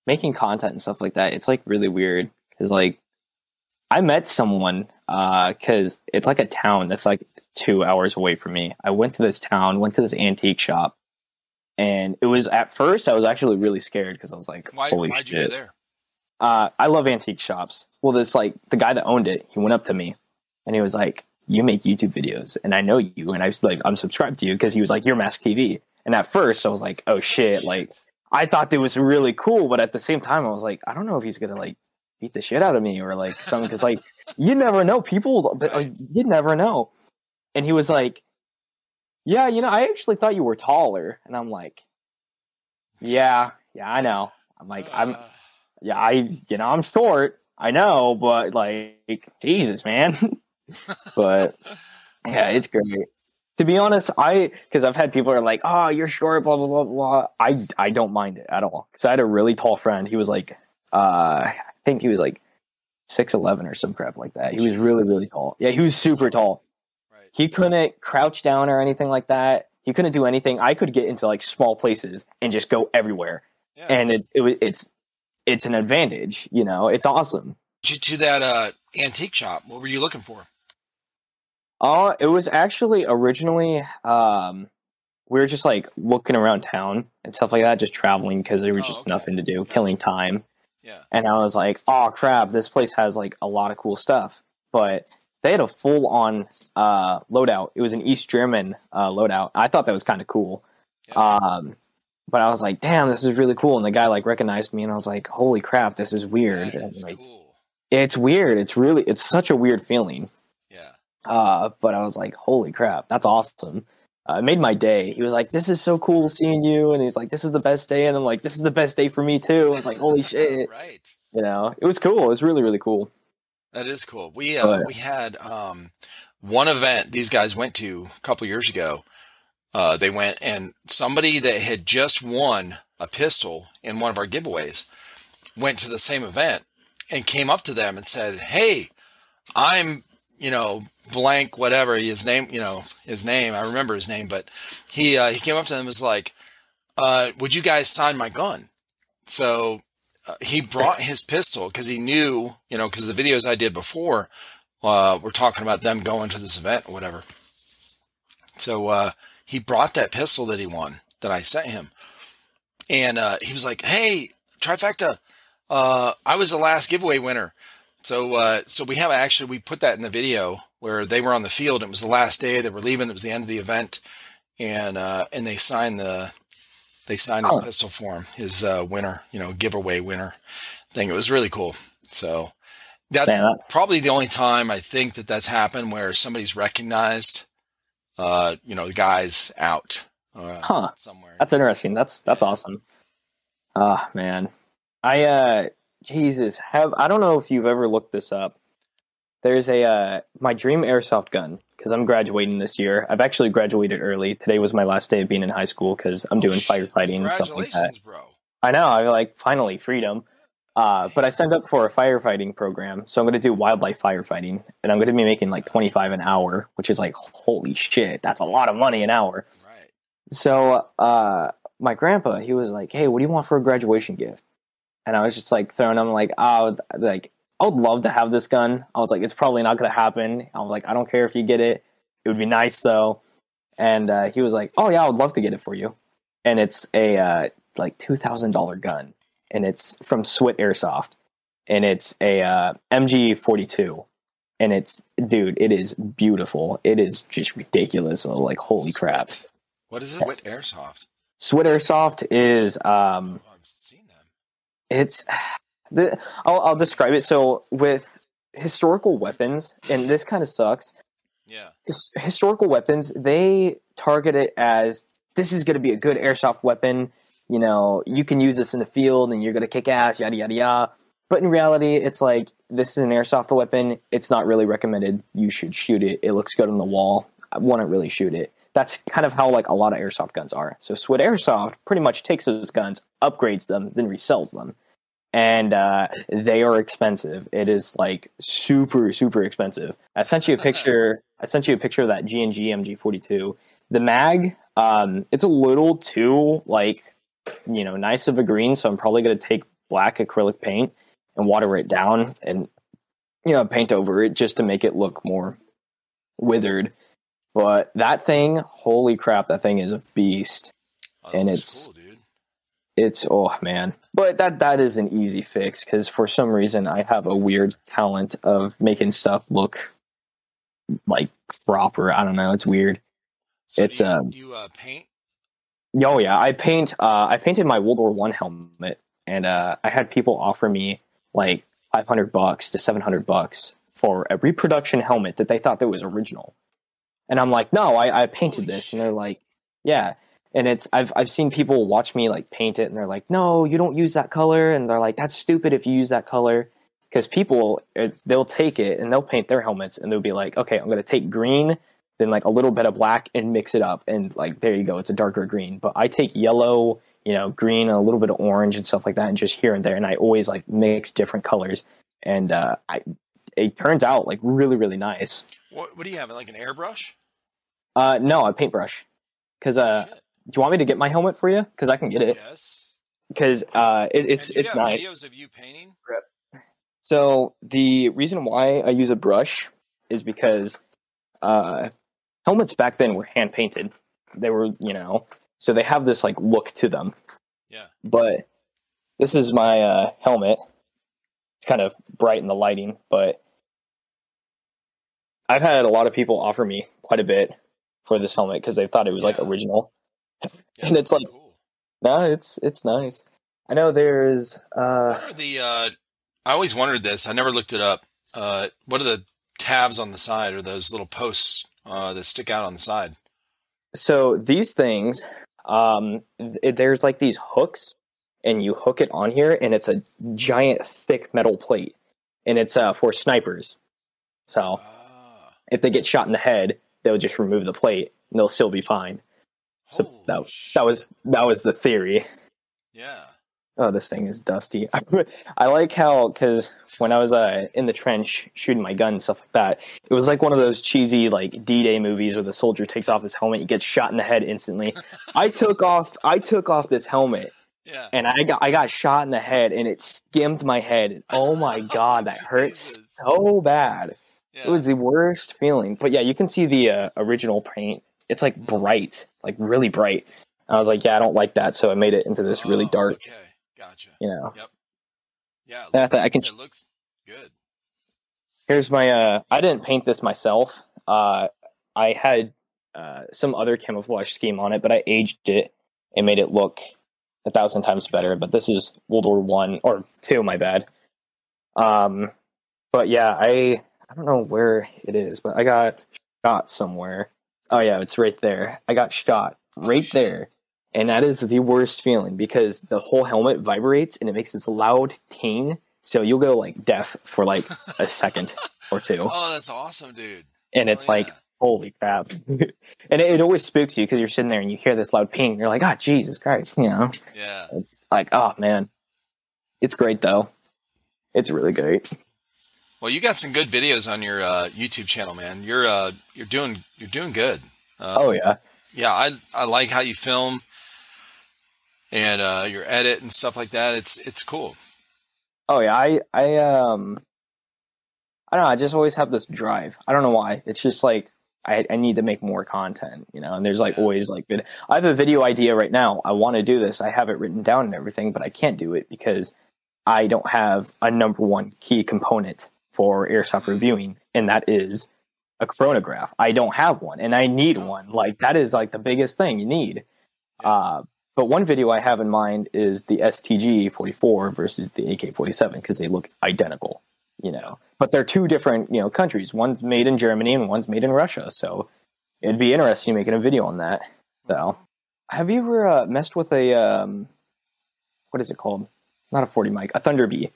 making content and stuff like that. It's like really weird because like I met someone uh, because it's like a town that's like two hours away from me. I went to this town, went to this antique shop, and it was at first I was actually really scared because I was like, why holy why'd you go shit. there? Uh, I love antique shops. Well, this like the guy that owned it. He went up to me and he was like, "You make YouTube videos, and I know you, and I was like, I'm subscribed to you because he was like, you're Mask TV." And at first, I was like, "Oh shit!" Like I thought it was really cool, but at the same time, I was like, I don't know if he's gonna like beat the shit out of me or like something because like you never know people, but like, you never know. And he was like, "Yeah, you know, I actually thought you were taller," and I'm like, "Yeah, yeah, I know." I'm like, I'm Uh, yeah, I you know I'm short. I know, but like Jesus, man. but yeah, it's great. To be honest, I because I've had people are like, "Oh, you're short," blah blah blah blah. I I don't mind it at all because I had a really tall friend. He was like, uh, I think he was like six eleven or some crap like that. He was really really tall. Yeah, he was super tall. right. He couldn't crouch down or anything like that. He couldn't do anything. I could get into like small places and just go everywhere Yeah. and it's it, wa- it's it's an advantage. You know, it's awesome. you to that uh, antique shop. What were you looking for? Uh, it was actually originally um, we were just like looking around town and stuff like that, just traveling because there was Oh, just okay. nothing to do, killing time. Yeah. And I was like, oh crap, this place has like a lot of cool stuff. But they had a full on uh, loadout. It was an East German uh, loadout. I thought that was kind of cool. Yeah. Um, but I was like, damn, this is really cool. And the guy like recognized me, and I was like, holy crap, this is weird. Is like, cool. it's weird. It's really, it's such a weird feeling. Yeah. Uh, but I was like, holy crap, that's awesome. Uh, it made my day. He was like, this is so cool seeing you. And he's like, this is the best day. And I'm like, this is the best day for me too. I was like, holy shit. Right. You know, it was cool. It was really, really cool. That is cool. We uh, Oh, yeah. we had um, one event these guys went to a couple years ago. Uh, they went and somebody that had just won a pistol in one of our giveaways went to the same event and came up to them and said, "Hey, I'm you know blank whatever his name you know his name I remember his name, but he uh, he came up to them and was like, uh, would you guys sign my gun?" So uh, he brought his pistol because he knew, you know, because the videos I did before uh, were talking about them going to this event or whatever. So uh, he brought that pistol that he won that I sent him, and uh, he was like, "Hey, trifecta, uh, I was the last giveaway winner." So, uh, so we have actually we put that in the video where they were on the field. It was the last day they were leaving. It was the end of the event, and uh, and they signed the they signed his Oh. pistol for him, his uh, winner, you know, giveaway winner thing. It was really cool. So that's Man, that- probably the only time I think that that's happened where somebody's recognized, uh, you know, the guy's out uh, Huh. somewhere. That's interesting. That's that's awesome. Ah, man. I uh Jesus, have I don't know if you've ever looked this up. There's a uh my dream airsoft gun because I'm graduating this year. I've actually graduated early. Today was my last day of being in high school because I'm Oh, doing shit. firefighting and stuff like that. Congratulations, bro. I know. I like finally freedom. Uh, but I signed up for a firefighting program, so I'm going to do wildlife firefighting, and I'm going to be making like 25 an hour, which is like holy shit, that's a lot of money an hour. Right. So uh, my grandpa, he was like, "Hey, what do you want for a graduation gift?" And I was just like throwing him like, "Oh, like I would love to have this gun." I was like, "It's probably not going to happen." I was like, "I don't care if you get it. It would be nice though." And uh, he was like, "Oh yeah, I would love to get it for you." And it's a uh, like two thousand dollar gun, and it's from Swit Airsoft, and it's a uh, MG forty two. And it's, dude, it is beautiful. It is just ridiculous. Like, holy crap. What is it? With airsoft. Swit Airsoft is um Oh, I've seen them. it's the I'll, I'll describe it so with historical weapons and this kind of sucks Yeah. his, historical weapons they target it as this is going to be a good airsoft weapon you know you can use this in the field and you're going to kick ass yada yada yada but in reality it's like this is an airsoft weapon it's not really recommended you should shoot it it looks good on the wall i wouldn't really shoot it that's kind of how like a lot of airsoft guns are so swit airsoft pretty much takes those guns upgrades them then resells them and uh, they are expensive. It is like super, super expensive. I sent you a picture. I sent you a picture of that G and G MG42. The mag, um, it's a little too like you know nice of a green, so I'm probably gonna take black acrylic paint and water it down and you know paint over it just to make it look more withered. But that thing, holy crap, that thing is a beast Oh, And it's- cool, dude. it's oh man but that that is an easy fix because for some reason i have a weird talent of making stuff look like proper i don't know it's weird So it's, you, um, you uh, paint. Oh yeah. I paint uh i painted my world war one helmet and uh i had people offer me like 500 bucks to 700 bucks for a reproduction helmet that they thought that was original. And i'm like no i, I painted Holy this. And they're like yeah. And it's I've I've seen people watch me like paint it and they're like no you don't use that color. And they're like that's stupid if you use that color. Because people it, they'll take it and they'll paint their helmets and they'll be like okay I'm gonna take green then like a little bit of black and mix it up and like there you go it's a darker green but I take yellow you know green and a little bit of orange and stuff like that and just here and there and I always like mix different colors and uh, I it turns out like really really nice What, what do you have? Like an airbrush? uh no a paintbrush because uh Shit. do you want me to get my helmet for you because I can get it Yes. because uh, it, it's And do it's have nice. videos of you painting? So the reason why I use a brush is because uh, helmets back then were hand painted. They were, you know, so they have this like look to them. Yeah. But this is my uh, helmet. It's kind of bright in the lighting, but I've had a lot of people offer me quite a bit for this helmet because they thought it was like original. Yeah, And it's like- cool. No, it's it's nice. I know there's uh What are the? Uh, I always wondered this. I never looked it up. Uh, what are the tabs on the side, or those little posts uh, that stick out on the side? so these things um th- there's like these hooks and you hook it on here and it's a giant thick metal plate and it's uh for snipers. So Ah, if they get shot in the head, they'll just remove the plate and they'll still be fine. So holy that sh- that was that was the theory. yeah. Oh, this thing is dusty. I like how because when I was uh, in the trench shooting my gun and stuff like that, it was like one of those cheesy like D-Day movies where the soldier takes off his helmet, he gets shot in the head instantly. I took off I took off this helmet Yeah. and I got I got shot in the head and it skimmed my head. Oh my god, that hurts so bad. yeah. It was the worst feeling. But yeah, you can see the uh, original paint. It's like bright, like really bright. I was like, yeah, I don't like that, so I made it into this really Oh, dark. Okay, gotcha. You know. Yeah, it Yeah, I looks, I can- It looks good. Here's my. uh I didn't paint this myself. Uh I had uh some other camouflage scheme on it, but I aged it and made it look a thousand times better. But this is World War One or two, my bad. Um, but yeah, I I don't know where it is, but I got shot somewhere. Oh yeah, it's right there. I got shot right shit. there. And that is the worst feeling because the whole helmet vibrates and it makes this loud ting. So you'll go like deaf for like a second or two. Oh, that's awesome, dude. And Oh, it's like, yeah. holy crap. and it, it always spooks you because you're sitting there and you hear this loud ping. You're like, ah, Jesus Christ. You know, yeah. it's like, oh man. It's great though. It's really great. Well, you got some good videos on your uh, YouTube channel, man. You're uh, you're doing you're doing good. Uh, Oh yeah. yeah, I I like how you film and uh, your edit and stuff like that. It's it's cool. Oh yeah, I I um I don't know, I just always have this drive. I don't know why. It's just like I, I need to make more content, you know, and there's like Yeah. always like good I have a video idea right now. I want to do this. I have it written down and everything, but I can't do it because I don't have a number one key component for airsoft reviewing, and that is a chronograph. I don't have one and I need one. Like that is like the biggest thing you need. Uh but one video I have in mind is the STG 44 versus the AK 47 because they look identical, you know. But they're two different, you know, countries. One's made in Germany and one's made in Russia. So it'd be interesting making a video on that. So, have you ever uh, messed with a um, what is it called? Not a 40 mic, a Thunder B.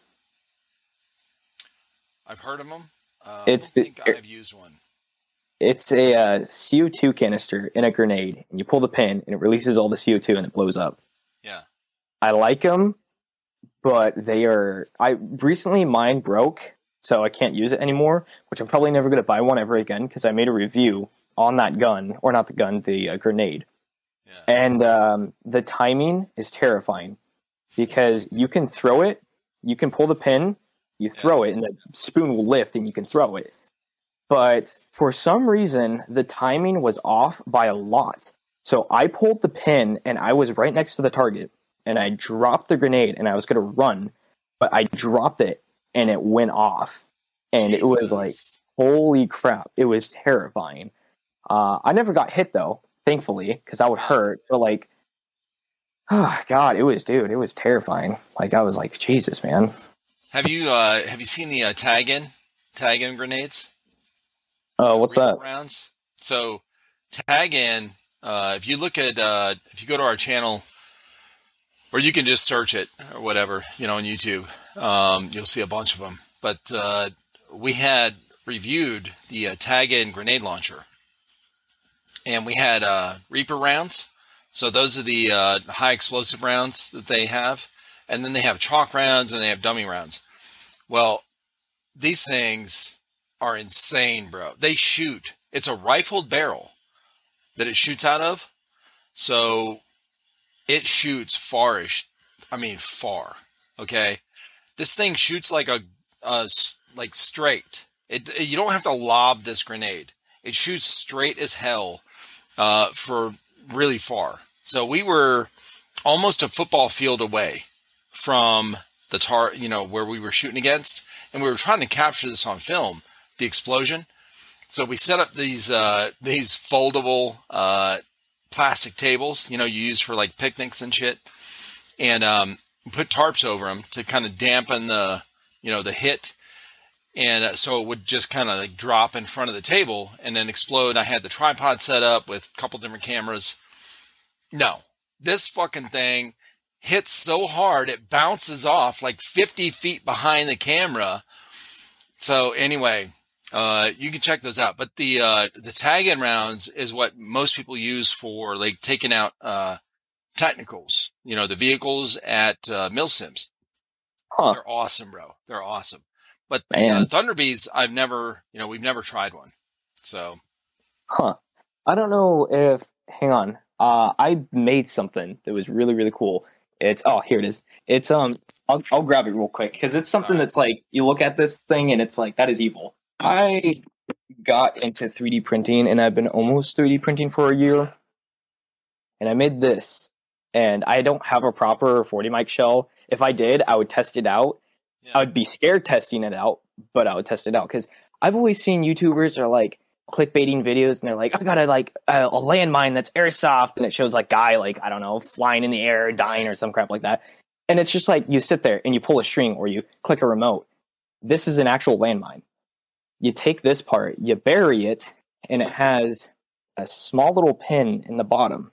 I've heard of them. Uh, It's the- don't think I've used one. It's a uh, CO2 canister in a grenade, and you pull the pin, and it releases all the CO2, and it blows up. Yeah. I like them, but they are. I recently mine broke, so I can't use it anymore. Which I'm probably never going to buy one ever again because I made a review on that gun, or not the gun, the uh, grenade, Yeah. and um, the timing is terrifying because you can throw it, you can pull the pin, you throw it, and the spoon will lift, and you can throw it. But for some reason, the timing was off by a lot. So I pulled the pin, and I was right next to the target, and I dropped the grenade, and I was going to run, but I dropped it, and it went off, and it was like holy crap it was terrifying. Uh, i never got hit though thankfully because that would hurt but like oh god it was dude it was terrifying. Like i was like jesus man. Have you uh, have you seen the uh, TAGinn tag in grenades? Oh what's that Rounds. So TAGinn. Uh, if you look at uh, if you go to our channel, or you can just search it or whatever you know on YouTube, um, you'll see a bunch of them. But uh, we had reviewed the uh, TAGinn grenade launcher, and we had uh, Reaper rounds. So those are the uh, high explosive rounds that they have, and then they have chalk rounds and they have dummy rounds. Well, these things are insane, bro. They shoot. It's a rifled barrel that it shoots out of. So it shoots farish. I mean, far. Okay. This thing shoots like a, a like straight. It, you don't have to lob this grenade. It shoots straight as hell uh, for really far. So we were almost a football field away from the tar, you know, where we were shooting against, and we were trying to capture this on film, the explosion. So we set up these uh, these foldable uh, plastic tables, you know, you use for like picnics and shit, and um, put tarps over them to kind of dampen the you know the hit, and uh, so it would just kind of like drop in front of the table and then explode. I had the tripod set up with a couple different cameras. No, this fucking thing hits so hard it bounces off like 50 feet behind the camera. So anyway, uh, you can check those out. But the uh, the TAGinn rounds is what most people use for like taking out uh, technicals. You know, the vehicles at uh, Milsims. Huh. They're awesome, bro. They're awesome. But the, uh, Thunder Bs, I've never, you know, we've never tried one. So Huh. I don't know if. Hang on. Uh, I made something that was really really cool. It's oh here it is. It's um I'll I'll grab it real quick because it's something Alright. that's like you look at this thing and it's like that is evil. I got into 3D printing and I've been almost 3D printing for a year, and I made this. And I don't have a proper 40 mic shell. If I did, I would test it out. yeah. I would be scared testing it out, but I would test it out because I've always seen YouTubers are like clickbaiting videos and they're like, I've got a like a, a landmine that's airsoft and it shows like guy like I don't know flying in the air dying or some crap like that, and it's just like you sit there and you pull a string or you click a remote. This is an actual landmine. You take this part, you bury it, and it has a small little pin in the bottom.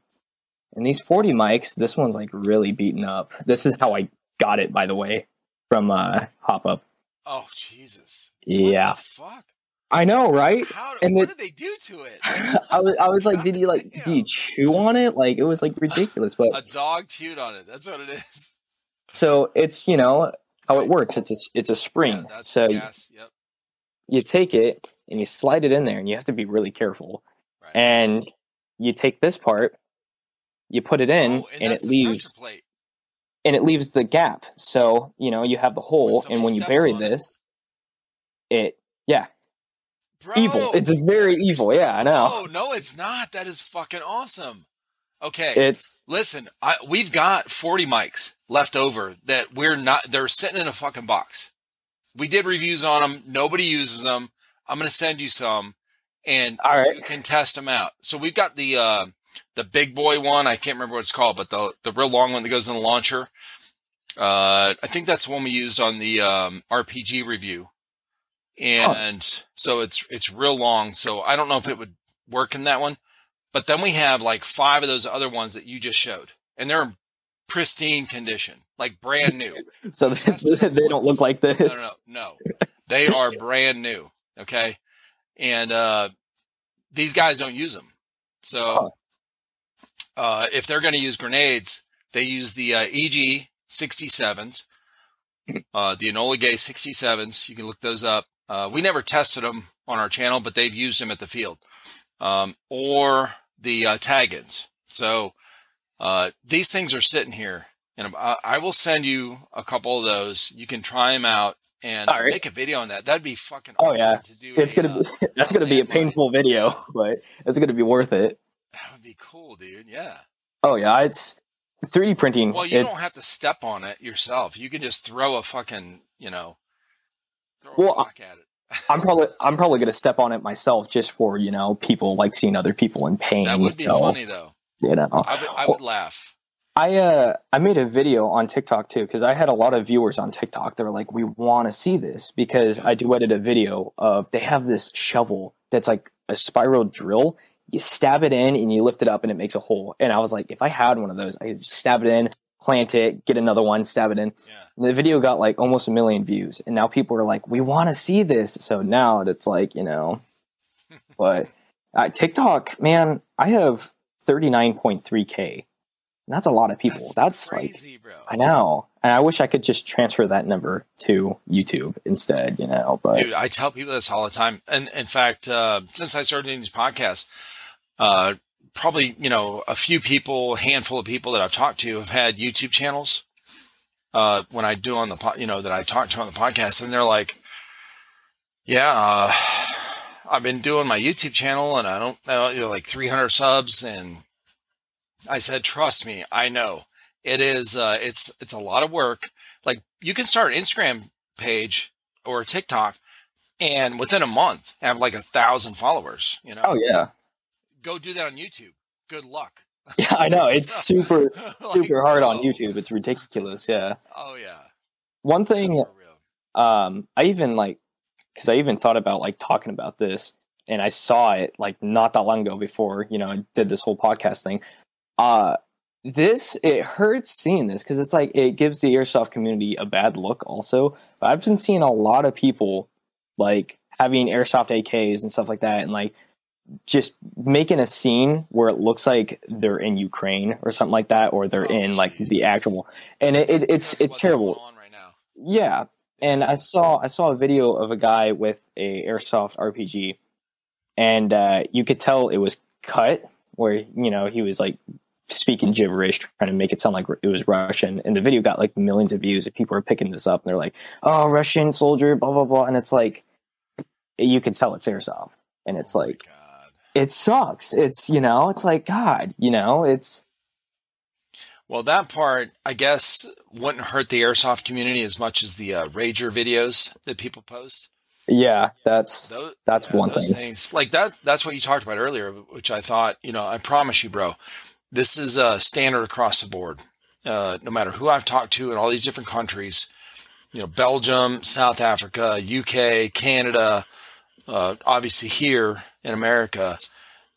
And these 40 mics, this one's like really beaten up. This is how I got it, by the way, from uh, Hop Up. oh Jesus. Yeah, What the fuck? I know, right? How? And what it- did they do to it? I was, I was like, did you like, did you chew on it? Like, it was like ridiculous. But a dog chewed on it. That's what it is. so it's you know how it works. It's a it's a spring. Yeah, that's so the. Yep. You take it and you slide it in there, and you have to be really careful. Right. And you take this part, you put it in, Oh, and, that's it leaves plate. and it leaves the gap. So you know you have the hole, somebody and when you bury on it. this, it yeah Bro, evil. It's very evil. Yeah, I know. Oh no, it's not. That is fucking awesome. Okay, It's listen, I, we've got 40 mics left over that we're not. They're sitting in a fucking box. We did reviews on them. Nobody uses them. I'm gonna send you some, and all right. you can test them out. So we've got the uh, the big boy one. I can't remember what it's called, but the the real long one that goes in the launcher. Uh, I think that's the one we used on the um, RPG review, and so it's it's real long. So I don't know if it would work in that one, but then we have like five of those other ones that you just showed, and they're in pristine condition, like brand new. So they, they don't look like this. No, no, no. They are brand new. Okay. And, uh, these guys don't use them. So, uh, if they're going to use grenades, they use the, uh, EG 67s, uh, the Enola Gaye 67s. You can look those up. Uh, we never tested them on our channel, but they've used them at the field. Um, or the, uh, TAGinns. So, uh, these things are sitting here and I, I will send you a couple of those. You can try them out and right. make a video on that. That'd be fucking Oh, awesome yeah. to do. It's a, gonna uh, be that's gonna be a painful video, but it's gonna be worth it. that would be cool, dude. Yeah. Oh yeah, it's 3D printing. Well, you it's, don't have to step on it yourself. You can just throw a fucking, you know, throw Well, a rock at it. I'm probably I'm probably gonna step on it myself just for you know people like seeing other people in pain. That would be so, funny though. You know, I would, I would laugh. I uh I made a video on TikTok too because I had a lot of viewers on TikTok that were like, "We want to see this," because I do edit a video of they have this shovel that's like a spiral drill. You stab it in and you lift it up and it makes a hole. And I was like, if I had one of those, I could just stab it in, plant it, get another one, stab it in. Yeah. And the video got like almost a million views, and now people are like, "We want to see this." So now it's like you know, but uh, TikTok, man, I have thirty nine point three k. That's a lot of people. That's, like crazy, bro. I know, and I wish I could just transfer that number to YouTube instead. You know, but Dude, I tell people this all the time. And in fact, uh, since I started doing these podcasts, uh, probably, you know, a few people, handful of people that I've talked to have had YouTube channels. Uh, when I do on the, po- you know, that I talk to on the podcast and they're like, yeah, uh, I've been doing my YouTube channel and I don't know, you know, like 300 subs. And I said, trust me, I know it is, uh, it's, it's a lot of work. Like you can start an Instagram page or TikTok and within a month have like a thousand followers. You know, Oh yeah, go do that on YouTube. Good luck. yeah. I know it's super Like, super hard on. YouTube. It's ridiculous. Yeah. Oh yeah, One thing um i even like because i even thought about like talking about this and i saw it like not that long ago before you know i did this whole podcast thing uh this it hurts seeing this because it's like it gives the airsoft community a bad look also but i've been seeing a lot of people like having airsoft ak's and stuff like that and like just making a scene where it looks like they're in ukraine or something like that or they're Oh, in like the actual and it, it, it's it's terrible. right yeah and I saw I saw a video of a guy with a airsoft RPG, and uh, you could tell it was cut where you know he was like speaking gibberish, trying to make it sound like it was Russian. And the video got like millions of views. And people are picking this up, and they're like, "Oh, Russian soldier, blah blah blah," and it's like you can tell it's airsoft, and it's Oh like God. it sucks. It's you know, it's like God, you know, it's Well, that part, I guess, wouldn't hurt the airsoft community as much as the uh, Rager videos that people post. yeah, that's Those, That's one of those thing. things like that. That's what you talked about earlier, which I thought, you know, I promise you, bro, this is uh, standard across the board. Uh, no matter who I've talked to in all these different countries, you know, Belgium, South Africa, UK, Canada, uh, obviously here in America,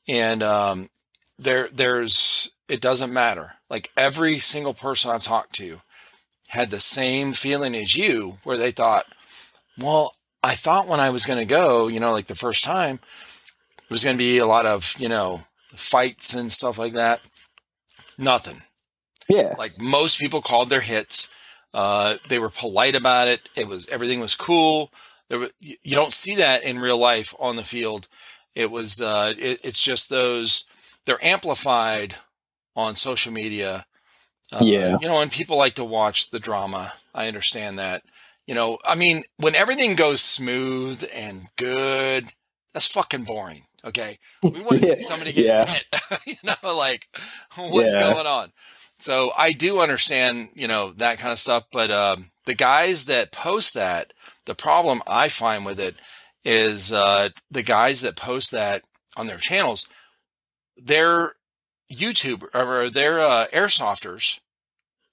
and um, there, there's it doesn't matter. Like every single person I've talked to had the same feeling as you, where they thought, well, I thought when I was going to go, you know, like the first time, it was going to be a lot of, you know, fights and stuff like that. Nothing. yeah, Like most people called their hits. Uh, they were polite about it. It was everything was cool. There were, you you don't see that in real life on the field. It was uh, it, it's just those they're amplified on social media. Uh, Yeah. you know, and people like to watch the drama. I understand that. You know, I mean, when everything goes smooth and good, that's fucking boring. Okay, we want to see somebody get Yeah. hit. you know, like what's Yeah. going on. So I do understand, you know, that kind of stuff. But um, the guys that post that, the problem I find with it is uh, the guys that post that on their channels, they're YouTube or they're uh, airsofters,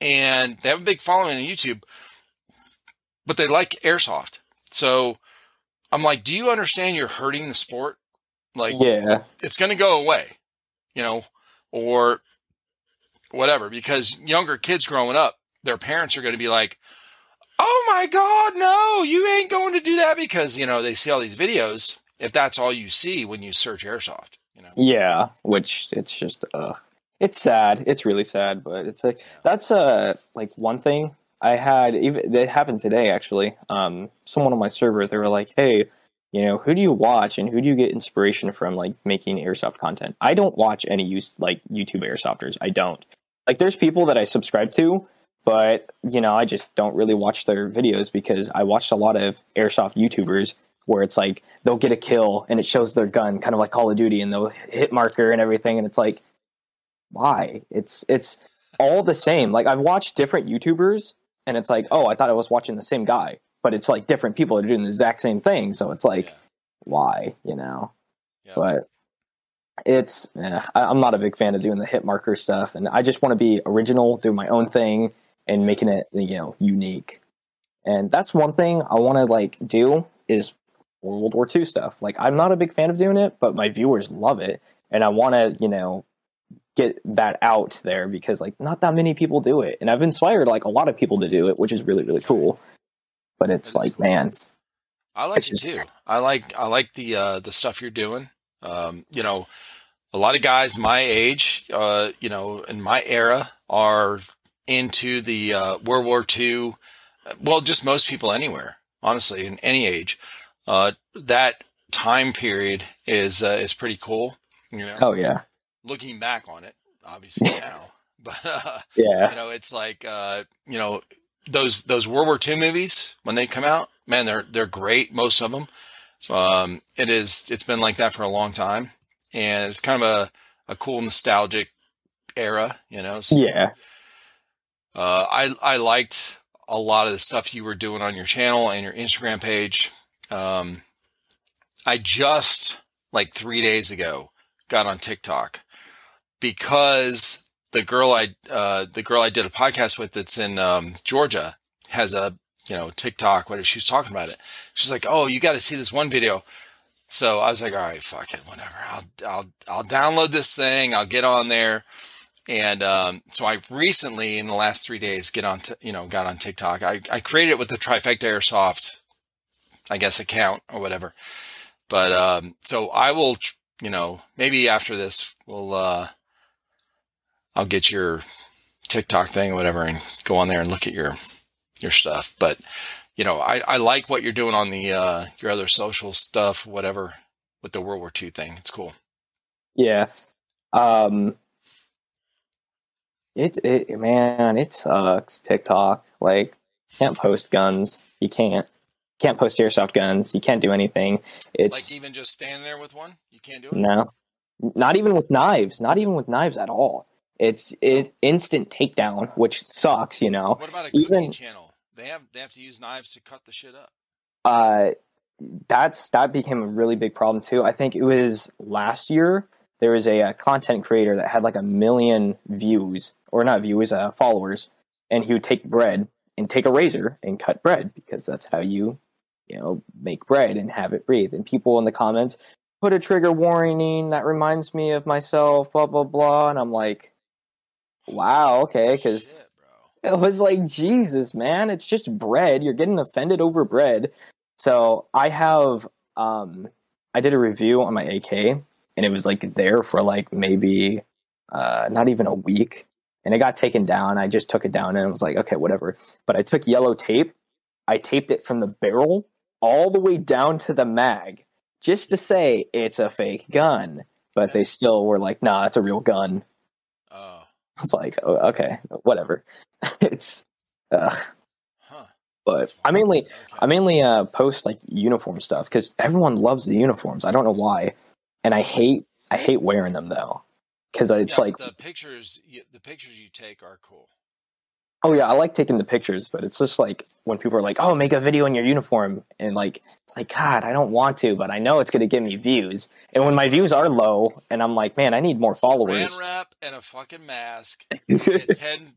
and they have a big following on YouTube, but they like airsoft. So I'm like, do you understand you're hurting the sport? Like, yeah, it's going to go away, you know, or whatever, because younger kids growing up, their parents are going to be like, oh my God, no, you ain't going to do that because, you know, they see all these videos. If that's all you see when you search airsoft, you know, Yeah, which it's just uh it's sad. It's really sad, but it's like that's uh like one thing I had even it happened today actually. Um someone on my server they were like, "Hey, you know, who do you watch and who do you get inspiration from like making airsoft content?" I don't watch any use like YouTube airsofters. I don't. Like there's people that I subscribe to, but you know, I just don't really watch their videos because I watched a lot of airsoft YouTubers where it's like they'll get a kill and it shows their gun, kind of like Call of Duty, and they'll hit marker and everything, and it's like, why? It's it's all the same. Like I've watched different YouTubers, and it's like, oh, I thought I was watching the same guy, but it's like different people that are doing the exact same thing. So it's like, Yeah. why? You know? Yeah. But it's eh, I, I'm not a big fan of doing the hit marker stuff, and I just want to be original, do my own thing, and making it you know unique. And that's one thing I want to like do is World War II stuff. Like I'm not a big fan of doing it, but my viewers love it, and I want to you know get that out there because like not that many people do it, and I've inspired like a lot of people to do it, which is really really cool. But it's like cool. man, I like it just- too. I like I like the uh, the stuff you're doing. Um, you know, a lot of guys my age, uh, you know, in my era, are into the uh, World War II. Well, just most people anywhere, honestly, in any age. Uh, that time period is uh, is pretty cool. You know, oh yeah, looking back on it, obviously now, but uh, yeah, you know, it's like uh, you know those those World War II movies when they come out. Man, they're they're great. Most of them. Um, it is. It's been like that for a long time, and it's kind of a a cool nostalgic era. You know. So, yeah, uh, I I liked a lot of the stuff you were doing on your channel and your Instagram page. Um, I just like three days ago got on TikTok because the girl I uh, the girl I did a podcast with that's in um, Georgia has a you know TikTok. What she was talking about it. She's like, "Oh, you got to see this one video." So I was like, "All right, fuck it, whatever. I'll I'll I'll download this thing. I'll get on there." And um, so I recently, in the last three days, get on to, you know got on TikTok. I, I created it with the Trifecta Airsoft, I guess account or whatever. But um, so I will, you know, maybe after this, we'll uh, I'll get your TikTok thing or whatever and go on there and look at your your stuff. But you know, I, I like what you're doing on the uh, your other social stuff, whatever, with the World War II thing. It's cool. Yeah. Um it it man, it sucks. TikTok. Like can't post guns. You can't. Can't post airsoft guns. You can't do anything. It's like even just standing there with one, you can't do it. no. Not even with knives. Not even with knives at all. It's it instant takedown, which sucks, you know. What about a cooking Even- channel? They have they have to use knives to cut the shit up. uh that's that became a really big problem too. I think it was last year there was a, uh content creator that had like a million views or not views, uh, followers, and he would take bread and take a razor and cut bread because that's how you you know make bread and have it breathe. And people in the comments put a trigger warning that reminds me of myself, blah blah blah, and I'm like, wow, okay, because it was like jesus man it's just bread. You're getting offended over bread. So i have um i did a review on my ak and it was like there for like maybe uh not even a week and it got taken down. I just took it down and it was like okay whatever. But i took yellow tape. I taped it from the barrel all the way down to the mag just to say it's a fake gun but they still were like nah it's a real gun I was like, oh, okay, whatever. it's, uh, huh. but I mainly, Okay. I mainly uh, post like uniform stuff because everyone loves the uniforms. I don't know why, and I hate, I hate wearing them though, because it's Yeah, like, the pictures. The pictures you take are cool. Oh yeah, I like taking the pictures, but it's just like when people are like, oh, make a video in your uniform, and like, it's like, God, I don't want to, but I know it's gonna give me views, and when my views are low, and I'm like, man, I need more followers. Saran wrap and a fucking mask. Ten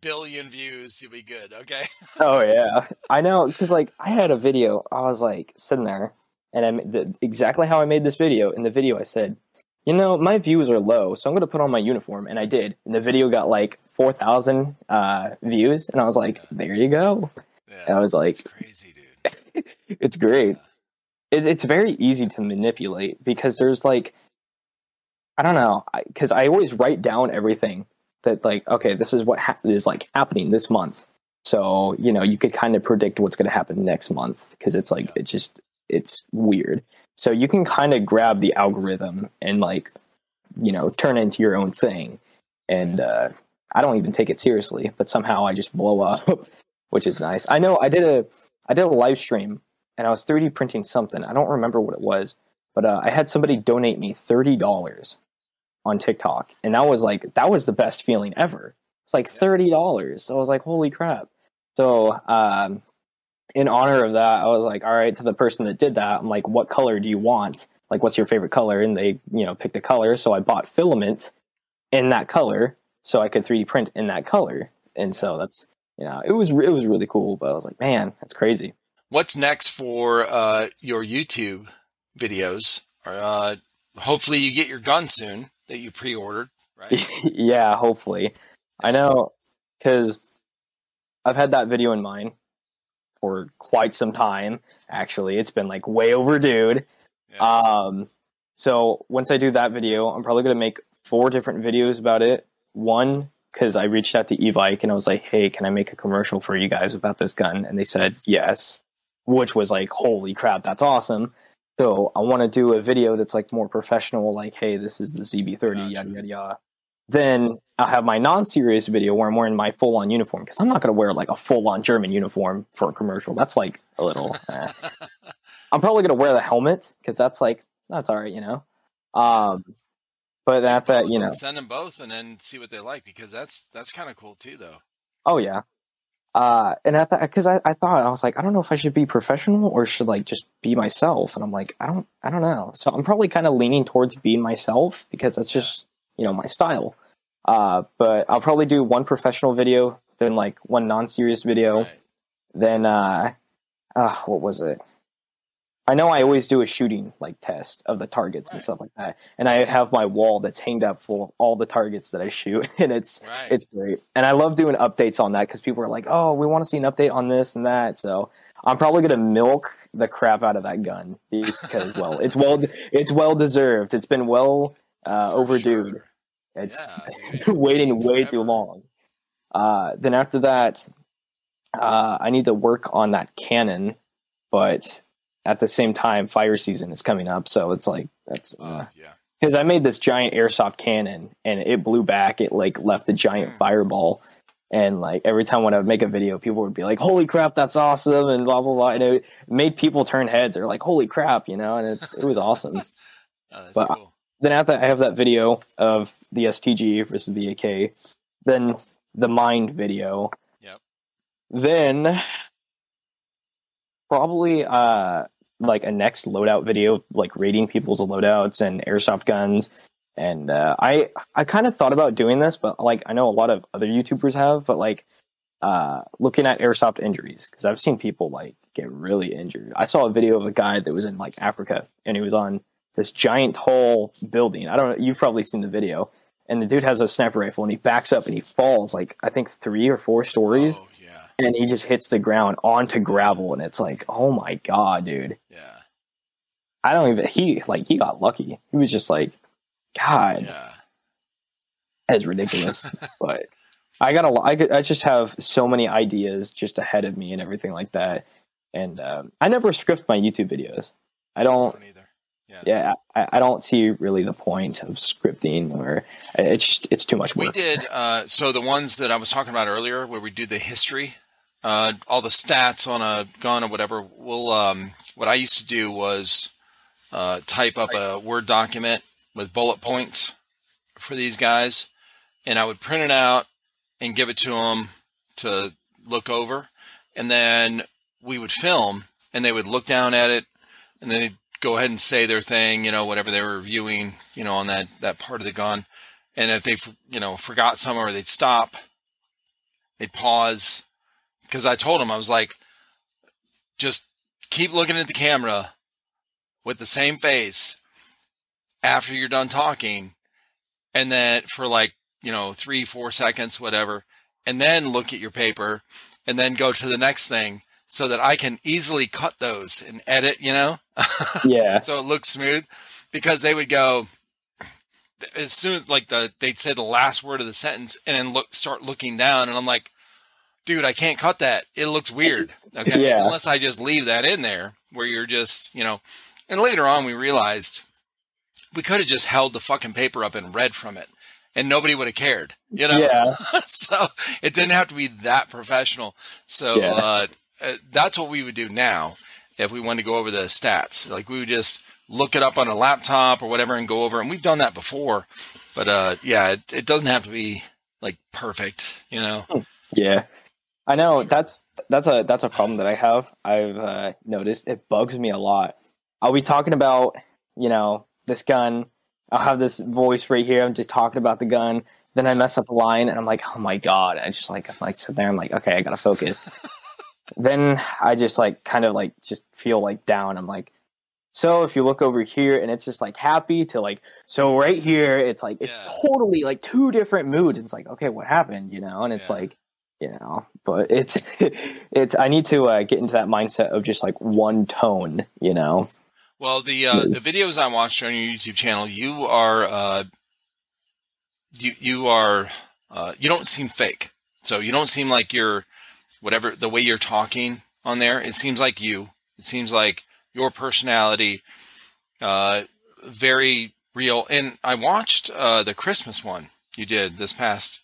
billion views, you'll be good. Okay. Oh yeah, I know because like I had a video. I was like sitting there, and I made the, exactly how I made this video. In the video, I said, "You know, my views are low, so I'm going to put on my uniform," and I did. And the video got like four thousand uh, views, and I was like, "There you go." Yeah, I was like- crazy, dude. It's great. It's it's very easy to manipulate because there's like, I don't know, because I, always write down everything that like, okay, this is what ha- is like happening this month. So you know, you could kind of predict what's going to happen next month because it's like it's just it's weird. So you can kind of grab the algorithm and like, you know, turn it into your own thing. And uh, I don't even take it seriously, but somehow I just blow up, which is nice. I know I did a I did a live stream and I was 3D printing something. I don't remember what it was, but uh, I had somebody donate me thirty dollars on TikTok, and that was like that was the best feeling ever. It's like thirty dollars. So I was like, holy crap! So um, in honor of that, I was like, all right, to the person that did that, I'm like, what color do you want? Like, what's your favorite color? And they, you know, picked a color. So I bought filament in that color, so I could 3D print in that color. And so that's, you know, it was it was really cool. But I was like, man, that's crazy. What's next for uh, your YouTube videos? Uh, hopefully, you get your gun soon that you pre-ordered, right? yeah, hopefully. I know because I've had that video in mind for quite some time. Actually, it's been like way overdue. Yeah. Um, so once I do that video, I'm probably gonna make four different videos about it. One because I reached out to Evike and I was like, "Hey, can I make a commercial for you guys about this gun?" And they said yes, which was like, "Holy crap, that's awesome!" So I want to do a video that's like more professional, like, "Hey, this is the ZB30, yada yada yada." Then I'll have my non-serious video where I'm wearing my full-on uniform because I'm not gonna wear like a full-on German uniform for a commercial. That's like a little. eh. I'm probably gonna wear the helmet because that's like that's all right, you know. Um, but at that, you know, send them both and then see what they like because that's that's kind of cool too, though. oh yeah, Uh, and at that, because I, I thought I was like, I don't know if I should be professional or should like just be myself. And I'm like, I don't, I don't know. So I'm probably kind of leaning towards being myself because that's just you know my style. Uh, but I'll probably do one professional video, then like one non-serious video, Right. then uh, uh, what was it? I know I always do a shooting like test of the targets and stuff like that, and I have my wall that's hanged up full of all the targets that I shoot, and it's Right. it's great. And I love doing updates on that because people are like, "Oh, we want to see an update on this and that." So I'm probably gonna milk the crap out of that gun because, well, it's well it's well deserved. It's been well uh, overdue. sure. It's Yeah, waiting way too long. Uh, then after that, uh, I need to work on that cannon, but at the same time, fire season is coming up, so it's like that's Oh, yeah. because I made this giant airsoft cannon and it blew back. It like left a giant Mm. fireball. And like every time when I would make a video, people would be like, "Holy crap, that's awesome!" and blah blah blah. And it made people turn heads. They're like, "Holy crap!" You know, and it's it was awesome. Oh, that's But- cool. Then after that, I have that video of the STG versus the AK. Then the Mind video. Yep. Then probably uh like a next loadout video, like rating people's loadouts and airsoft guns. And uh, I I kind of thought about doing this, but like I know a lot of other YouTubers have, but like uh looking at airsoft injuries because I've seen people like get really injured. I saw a video of a guy that was in like Africa and he was on this giant tall building. I don't know. You've probably seen the video. And the dude has a sniper rifle and he backs up and he falls like I think three or four stories Oh, yeah. and he just hits the ground onto gravel and it's like, oh my god, dude. Yeah. I don't even he like he got lucky. He was just like, God, Yeah. that's ridiculous. but I got a lot. I, could- I just have so many ideas just ahead of me and everything like that. And um, I never script my YouTube videos. I don't. don't either. Yeah, I, I don't see really the point of scripting, or it's just it's too much work. We did uh, so the ones that I was talking about earlier, where we do the history, uh, all the stats on a gun or whatever. We'll um, what I used to do was uh, type up a Word document with bullet points for these guys, and I would print it out and give it to them to look over, and then we would film, and they would look down at it, and then they'd go ahead and say their thing, you know, whatever they were reviewing, you know, on that that part of the gun. And if they, you know, forgot somewhere, they'd stop, they'd pause, because I told them I was like, just keep looking at the camera with the same face after you're done talking, and then for like you know three, four seconds, whatever, and then look at your paper, and then go to the next thing, so that I can easily cut those and edit, you know. Yeah, so it looks smooth because they would go as soon as like the they'd say the last word of the sentence and then look start looking down and I'm like dude I can't cut that it looks weird okay Yeah. unless I just leave that in there where you're just you know and later on we realized we could have just held the fucking paper up and read from it and nobody would have cared you know yeah, so it didn't have to be that professional. So Yeah. uh, uh, that's what we would do now if we wanted to go over the stats. Like we would just look it up on a laptop or whatever and go over. And we've done that before, but uh, yeah, it, it doesn't have to be like perfect, you know. yeah. I know that's that's a that's a problem that I have. I've uh, noticed it bugs me a lot. I'll be talking about you know this gun. I'll have this voice right here. I'm just talking about the gun. Then I mess up a line, and I'm like, oh my god! I just like I'm like sit there. I'm like, okay, I gotta focus. Then I just like kind of like just feel like down. I'm like, so if you look over here, and it's just like happy to like so right here, it's like it's Yeah. totally like two different moods. It's like okay, what happened? You know, and it's Yeah. like you know, but it's it's I need to uh, get into that mindset of just like one tone. You know, Well, the uh, the videos I watched on your YouTube channel, you are uh, you you are uh, you don't seem fake. So you don't seem like you're whatever the way you're talking on there. It seems like you. It seems like your personality, uh, very real. And I watched uh, the Christmas one you did this past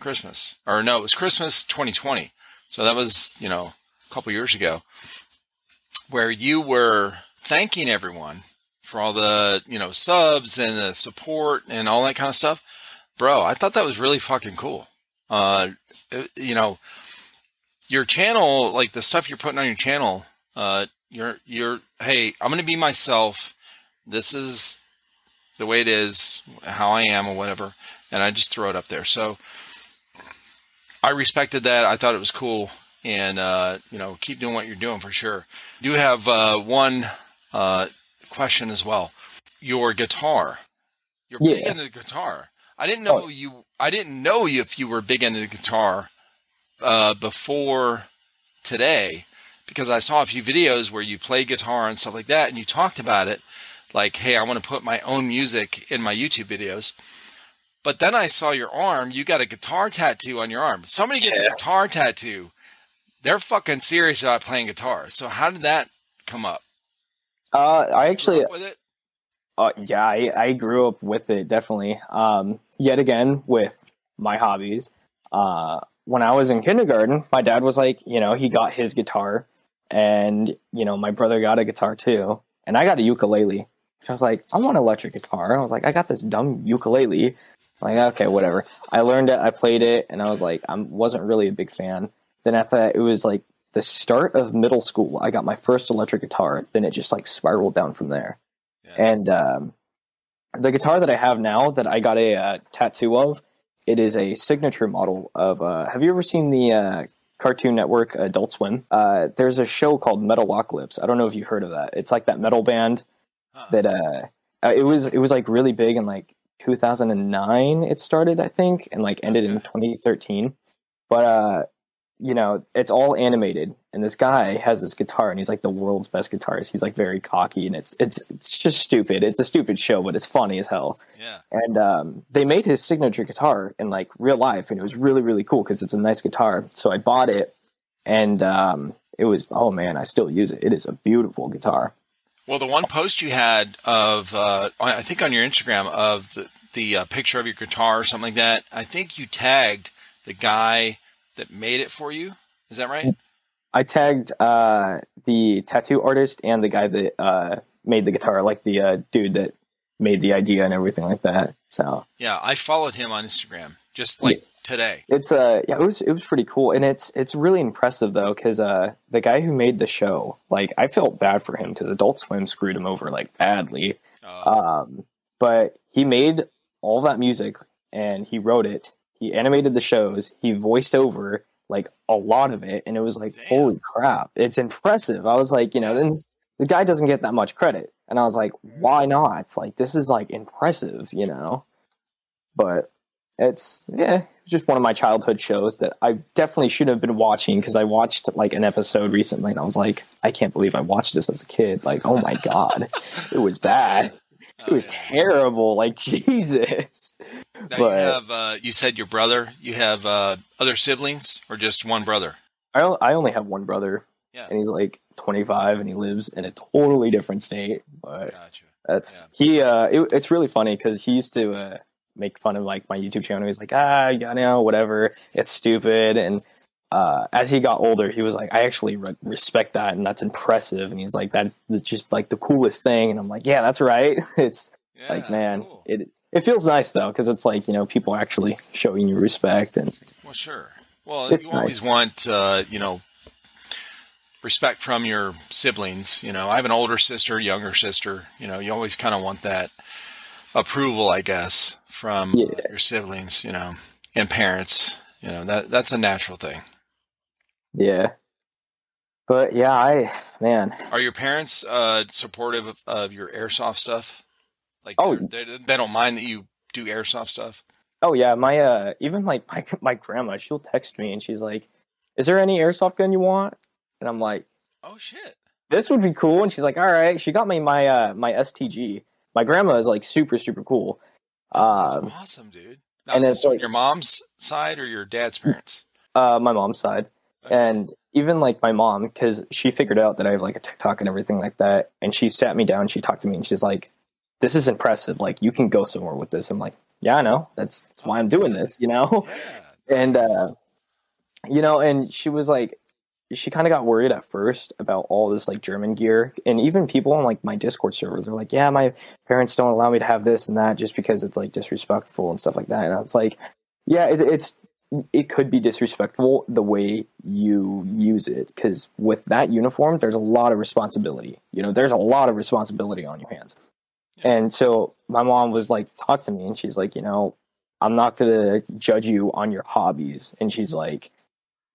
Christmas, or no, it was Christmas 2020. So that was you know a couple years ago, where you were thanking everyone for all the you know subs and the support and all that kind of stuff, bro. I thought that was really fucking cool. Uh, you know, your channel, like the stuff you're putting on your channel, uh, you're you're hey, I'm gonna be myself. This is the way it is, how I am, or whatever, and I just throw it up there. So I respected that. I thought it was cool, and uh, you know, keep doing what you're doing for sure. Do have uh, one uh, question as well. Your guitar. You're big into the guitar. I didn't know Oh. you. I didn't know if you were big into the guitar uh, before today because I saw a few videos where you play guitar and stuff like that, and you talked about it, like, "Hey, I want to put my own music in my YouTube videos." But then I saw your arm. You got a guitar tattoo on your arm. Somebody gets a guitar tattoo. They're fucking serious about playing guitar. So how did that come up? Uh, I actually, grew up with it. uh, yeah, I, I grew up with it definitely. Um, yet again with my hobbies. Uh, when I was in kindergarten, my dad was like, you know, he got his guitar, and you know, my brother got a guitar too, and I got a ukulele. I was like, I want an electric guitar. I was like, I got this dumb ukulele. Like, okay, whatever. I learned it, I played it, and I was like, I wasn't really a big fan. Then after that, it was like the start of middle school. I got my first electric guitar. Then it just like spiraled down from there. Yeah. And um, the guitar that I have now, that I got a uh, tattoo of, it is a signature model of. Uh, have you ever seen the uh, Cartoon Network Adult Swim? Uh, there's a show called Metalocalypse. I don't know if you've heard of that. It's like that metal band that uh, uh, it was it was like really big in like 2009 it started i think and like ended in 2013 but uh you know it's all animated and this guy has this guitar and he's like the world's best guitarist he's like very cocky and it's it's it's just stupid it's a stupid show but it's funny as hell yeah. and um, they made his signature guitar in like real life and it was really really cool because it's a nice guitar so i bought it and um, it was oh man i still use it it is a beautiful guitar Well, the one post you had of, uh, I think on your Instagram of the, the uh, picture of your guitar or something like that, I think you tagged the guy that made it for you. Is that right? I tagged uh, the tattoo artist and the guy that uh, made the guitar, like the uh, dude that made the idea and everything like that. So Yeah, I followed him on Instagram just like today. it's uh yeah, it was it was pretty cool, and it's it's really impressive though because uh, the guy who made the show, like I felt bad for him because Adult Swim screwed him over like badly. Uh, Um, but he made all that music and he wrote it. He animated the shows. He voiced over like a lot of it, and it was like, Damn. holy crap, it's impressive. I was like, you know, then the guy doesn't get that much credit, and I was like, mm-hmm. why not? It's like this is like impressive, you know. But it's yeah, it's just one of my childhood shows that I definitely should have been watching because I watched like an episode recently, and I was like, I can't believe I watched this as a kid. Like, oh my god, it was bad. It oh, was yeah. terrible. Like Jesus. Now you have, uh, you said your brother. You have uh, other siblings or just one brother? I I only have one brother, Yeah. and he's like 25, and he lives in a totally different state. But Gotcha. that's Yeah. he. Uh, it, it's really funny because he used to uh, make fun of like my YouTube channel. He's like, ah, you know, whatever. It's stupid. And uh, as he got older, he was like, I actually re- respect that, and that's impressive. And he's like, that's, that's just like the coolest thing. And I'm like, yeah, that's right. it's Yeah, like, man, cool. it it feels nice though because it's like you know people actually showing you respect and Well, sure. Well, It's you always want, uh, you know, respect from your siblings. You know, I have an older sister, younger sister. You know, you always kind of want that approval, I guess, from Yeah. your siblings. You know, and parents. You know, that that's a natural thing. Yeah. But yeah, I man, Are your parents uh, supportive of, of your airsoft stuff? Like, Oh. they they don't mind that you do airsoft stuff. Oh yeah, my uh even like my my grandma, she'll text me and she's like, "Is there any airsoft gun you want?" And I'm like, Oh shit! "This would be cool." And she's like, "All right." She got me my uh my STG. My grandma is like super super cool. That's Um, awesome, dude. Now, and then this like- your mom's side or your dad's parents? uh my mom's side. And even like my mom, because she figured out that I have like a TikTok and everything like that, and she sat me down, she talked to me, and she's like, "This is impressive. Like you can go somewhere with this." I'm like, "Yeah, I know. That's, that's why I'm doing this." You know. yeah, and uh you know and she was like she kind of got worried at first about all this like german gear and even people on like my discord server they're like yeah my parents don't allow me to have this and that just because it's like disrespectful and stuff like that and it's like yeah it, it's it could be disrespectful the way you use it because with that uniform there's a lot of responsibility. You know there's a lot of responsibility on your hands. And so my mom was like talk to me and she's like you know i'm not gonna judge you on your hobbies. And she's like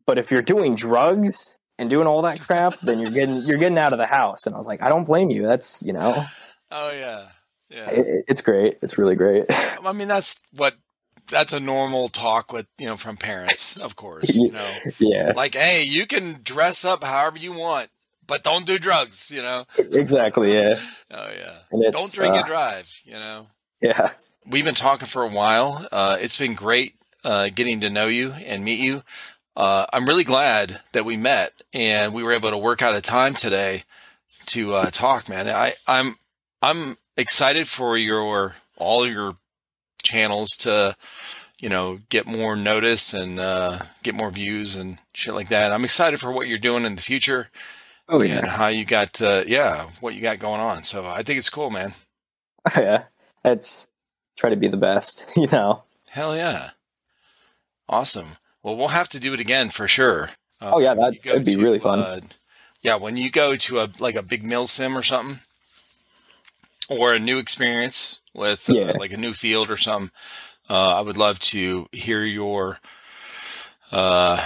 but if you're doing drugs and doing all that crap then you're getting you're getting out of the house. And i was like i don't blame you. That's you know. Oh yeah, yeah. it, it's great. It's really great. I mean, that's what that's a normal talk with you know from parents, of course. You know, yeah like, hey, you can dress up however you want, but don't do drugs. You know. exactly yeah Oh yeah. Don't drink uh, and drive. You know. yeah We've been talking for a while. Uh, it's been great uh, getting to know you and meet you. Uh, I'm really glad that we met and we were able to work out a time today to uh, talk, man. I, I'm I'm excited for your all your channels to you know get more notice and uh, get more views and shit like that. I'm excited for what you're doing in the future oh and how you got uh, yeah what you got going on. So I think it's cool, man. yeah, it's try to be the best, you know. Hell yeah. Awesome. Well, we'll have to do it again for sure. Uh, Oh, yeah, that- that'd be really fun. uh, yeah, when you go to a like a big milsim or something, or a new experience with uh, Yeah. like a new field or something, uh, I would love to hear your, uh,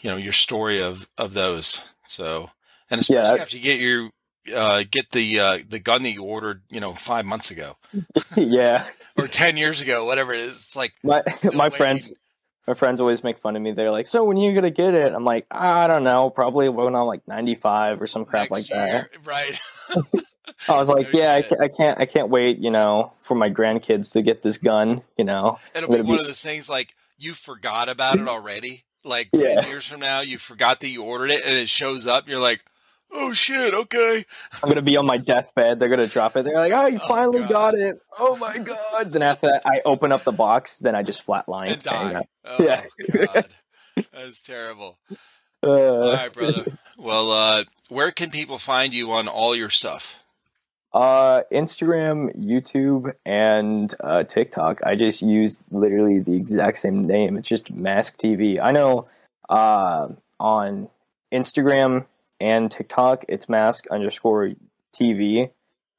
you know, your story of of those. So, and especially Yeah. after you get your uh, get the uh, the gun that you ordered, you know, five months ago yeah, or ten years ago, whatever it is. It's like my my waiting. friends my friends always make fun of me. They're like, "So when are you gonna get it?" I'm like, "I don't know, probably when I'm like 95 or some crap like year, that." right? I was like, "Yeah, I I can't, I can't wait, you know, for my grandkids to get this gun, you know." It'll I'm be one be of those things like you forgot about it already. Like Yeah. ten years from now, you forgot that you ordered it, and it shows up. You're like, "Oh shit, okay." I'm gonna be on my deathbed. They're gonna drop it. They're like, "Oh, you Oh, finally God. got it! Oh my god!" Then after that, I open up the box. Then I just flatline. And die. Oh Yeah. god, that's terrible. Uh, All right, brother. Well, uh, where can people find you on all your stuff? Uh, Instagram, YouTube, and uh, TikTok. I just use literally the exact same name. It's just Mask TV. I know uh, on Instagram and TikTok, it's Mask underscore TV.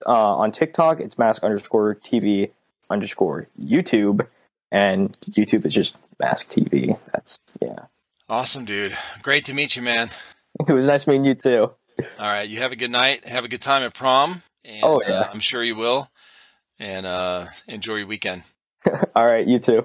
Uh, on TikTok, it's Mask underscore TV underscore YouTube, and YouTube is just Mask TV. That's yeah. Awesome, dude. Great to meet you, man. It was nice meeting you too. All right, you have a good night. Have a good time at prom. And, Oh, yeah. uh, I'm sure you will. And uh, enjoy your weekend. All right, you too.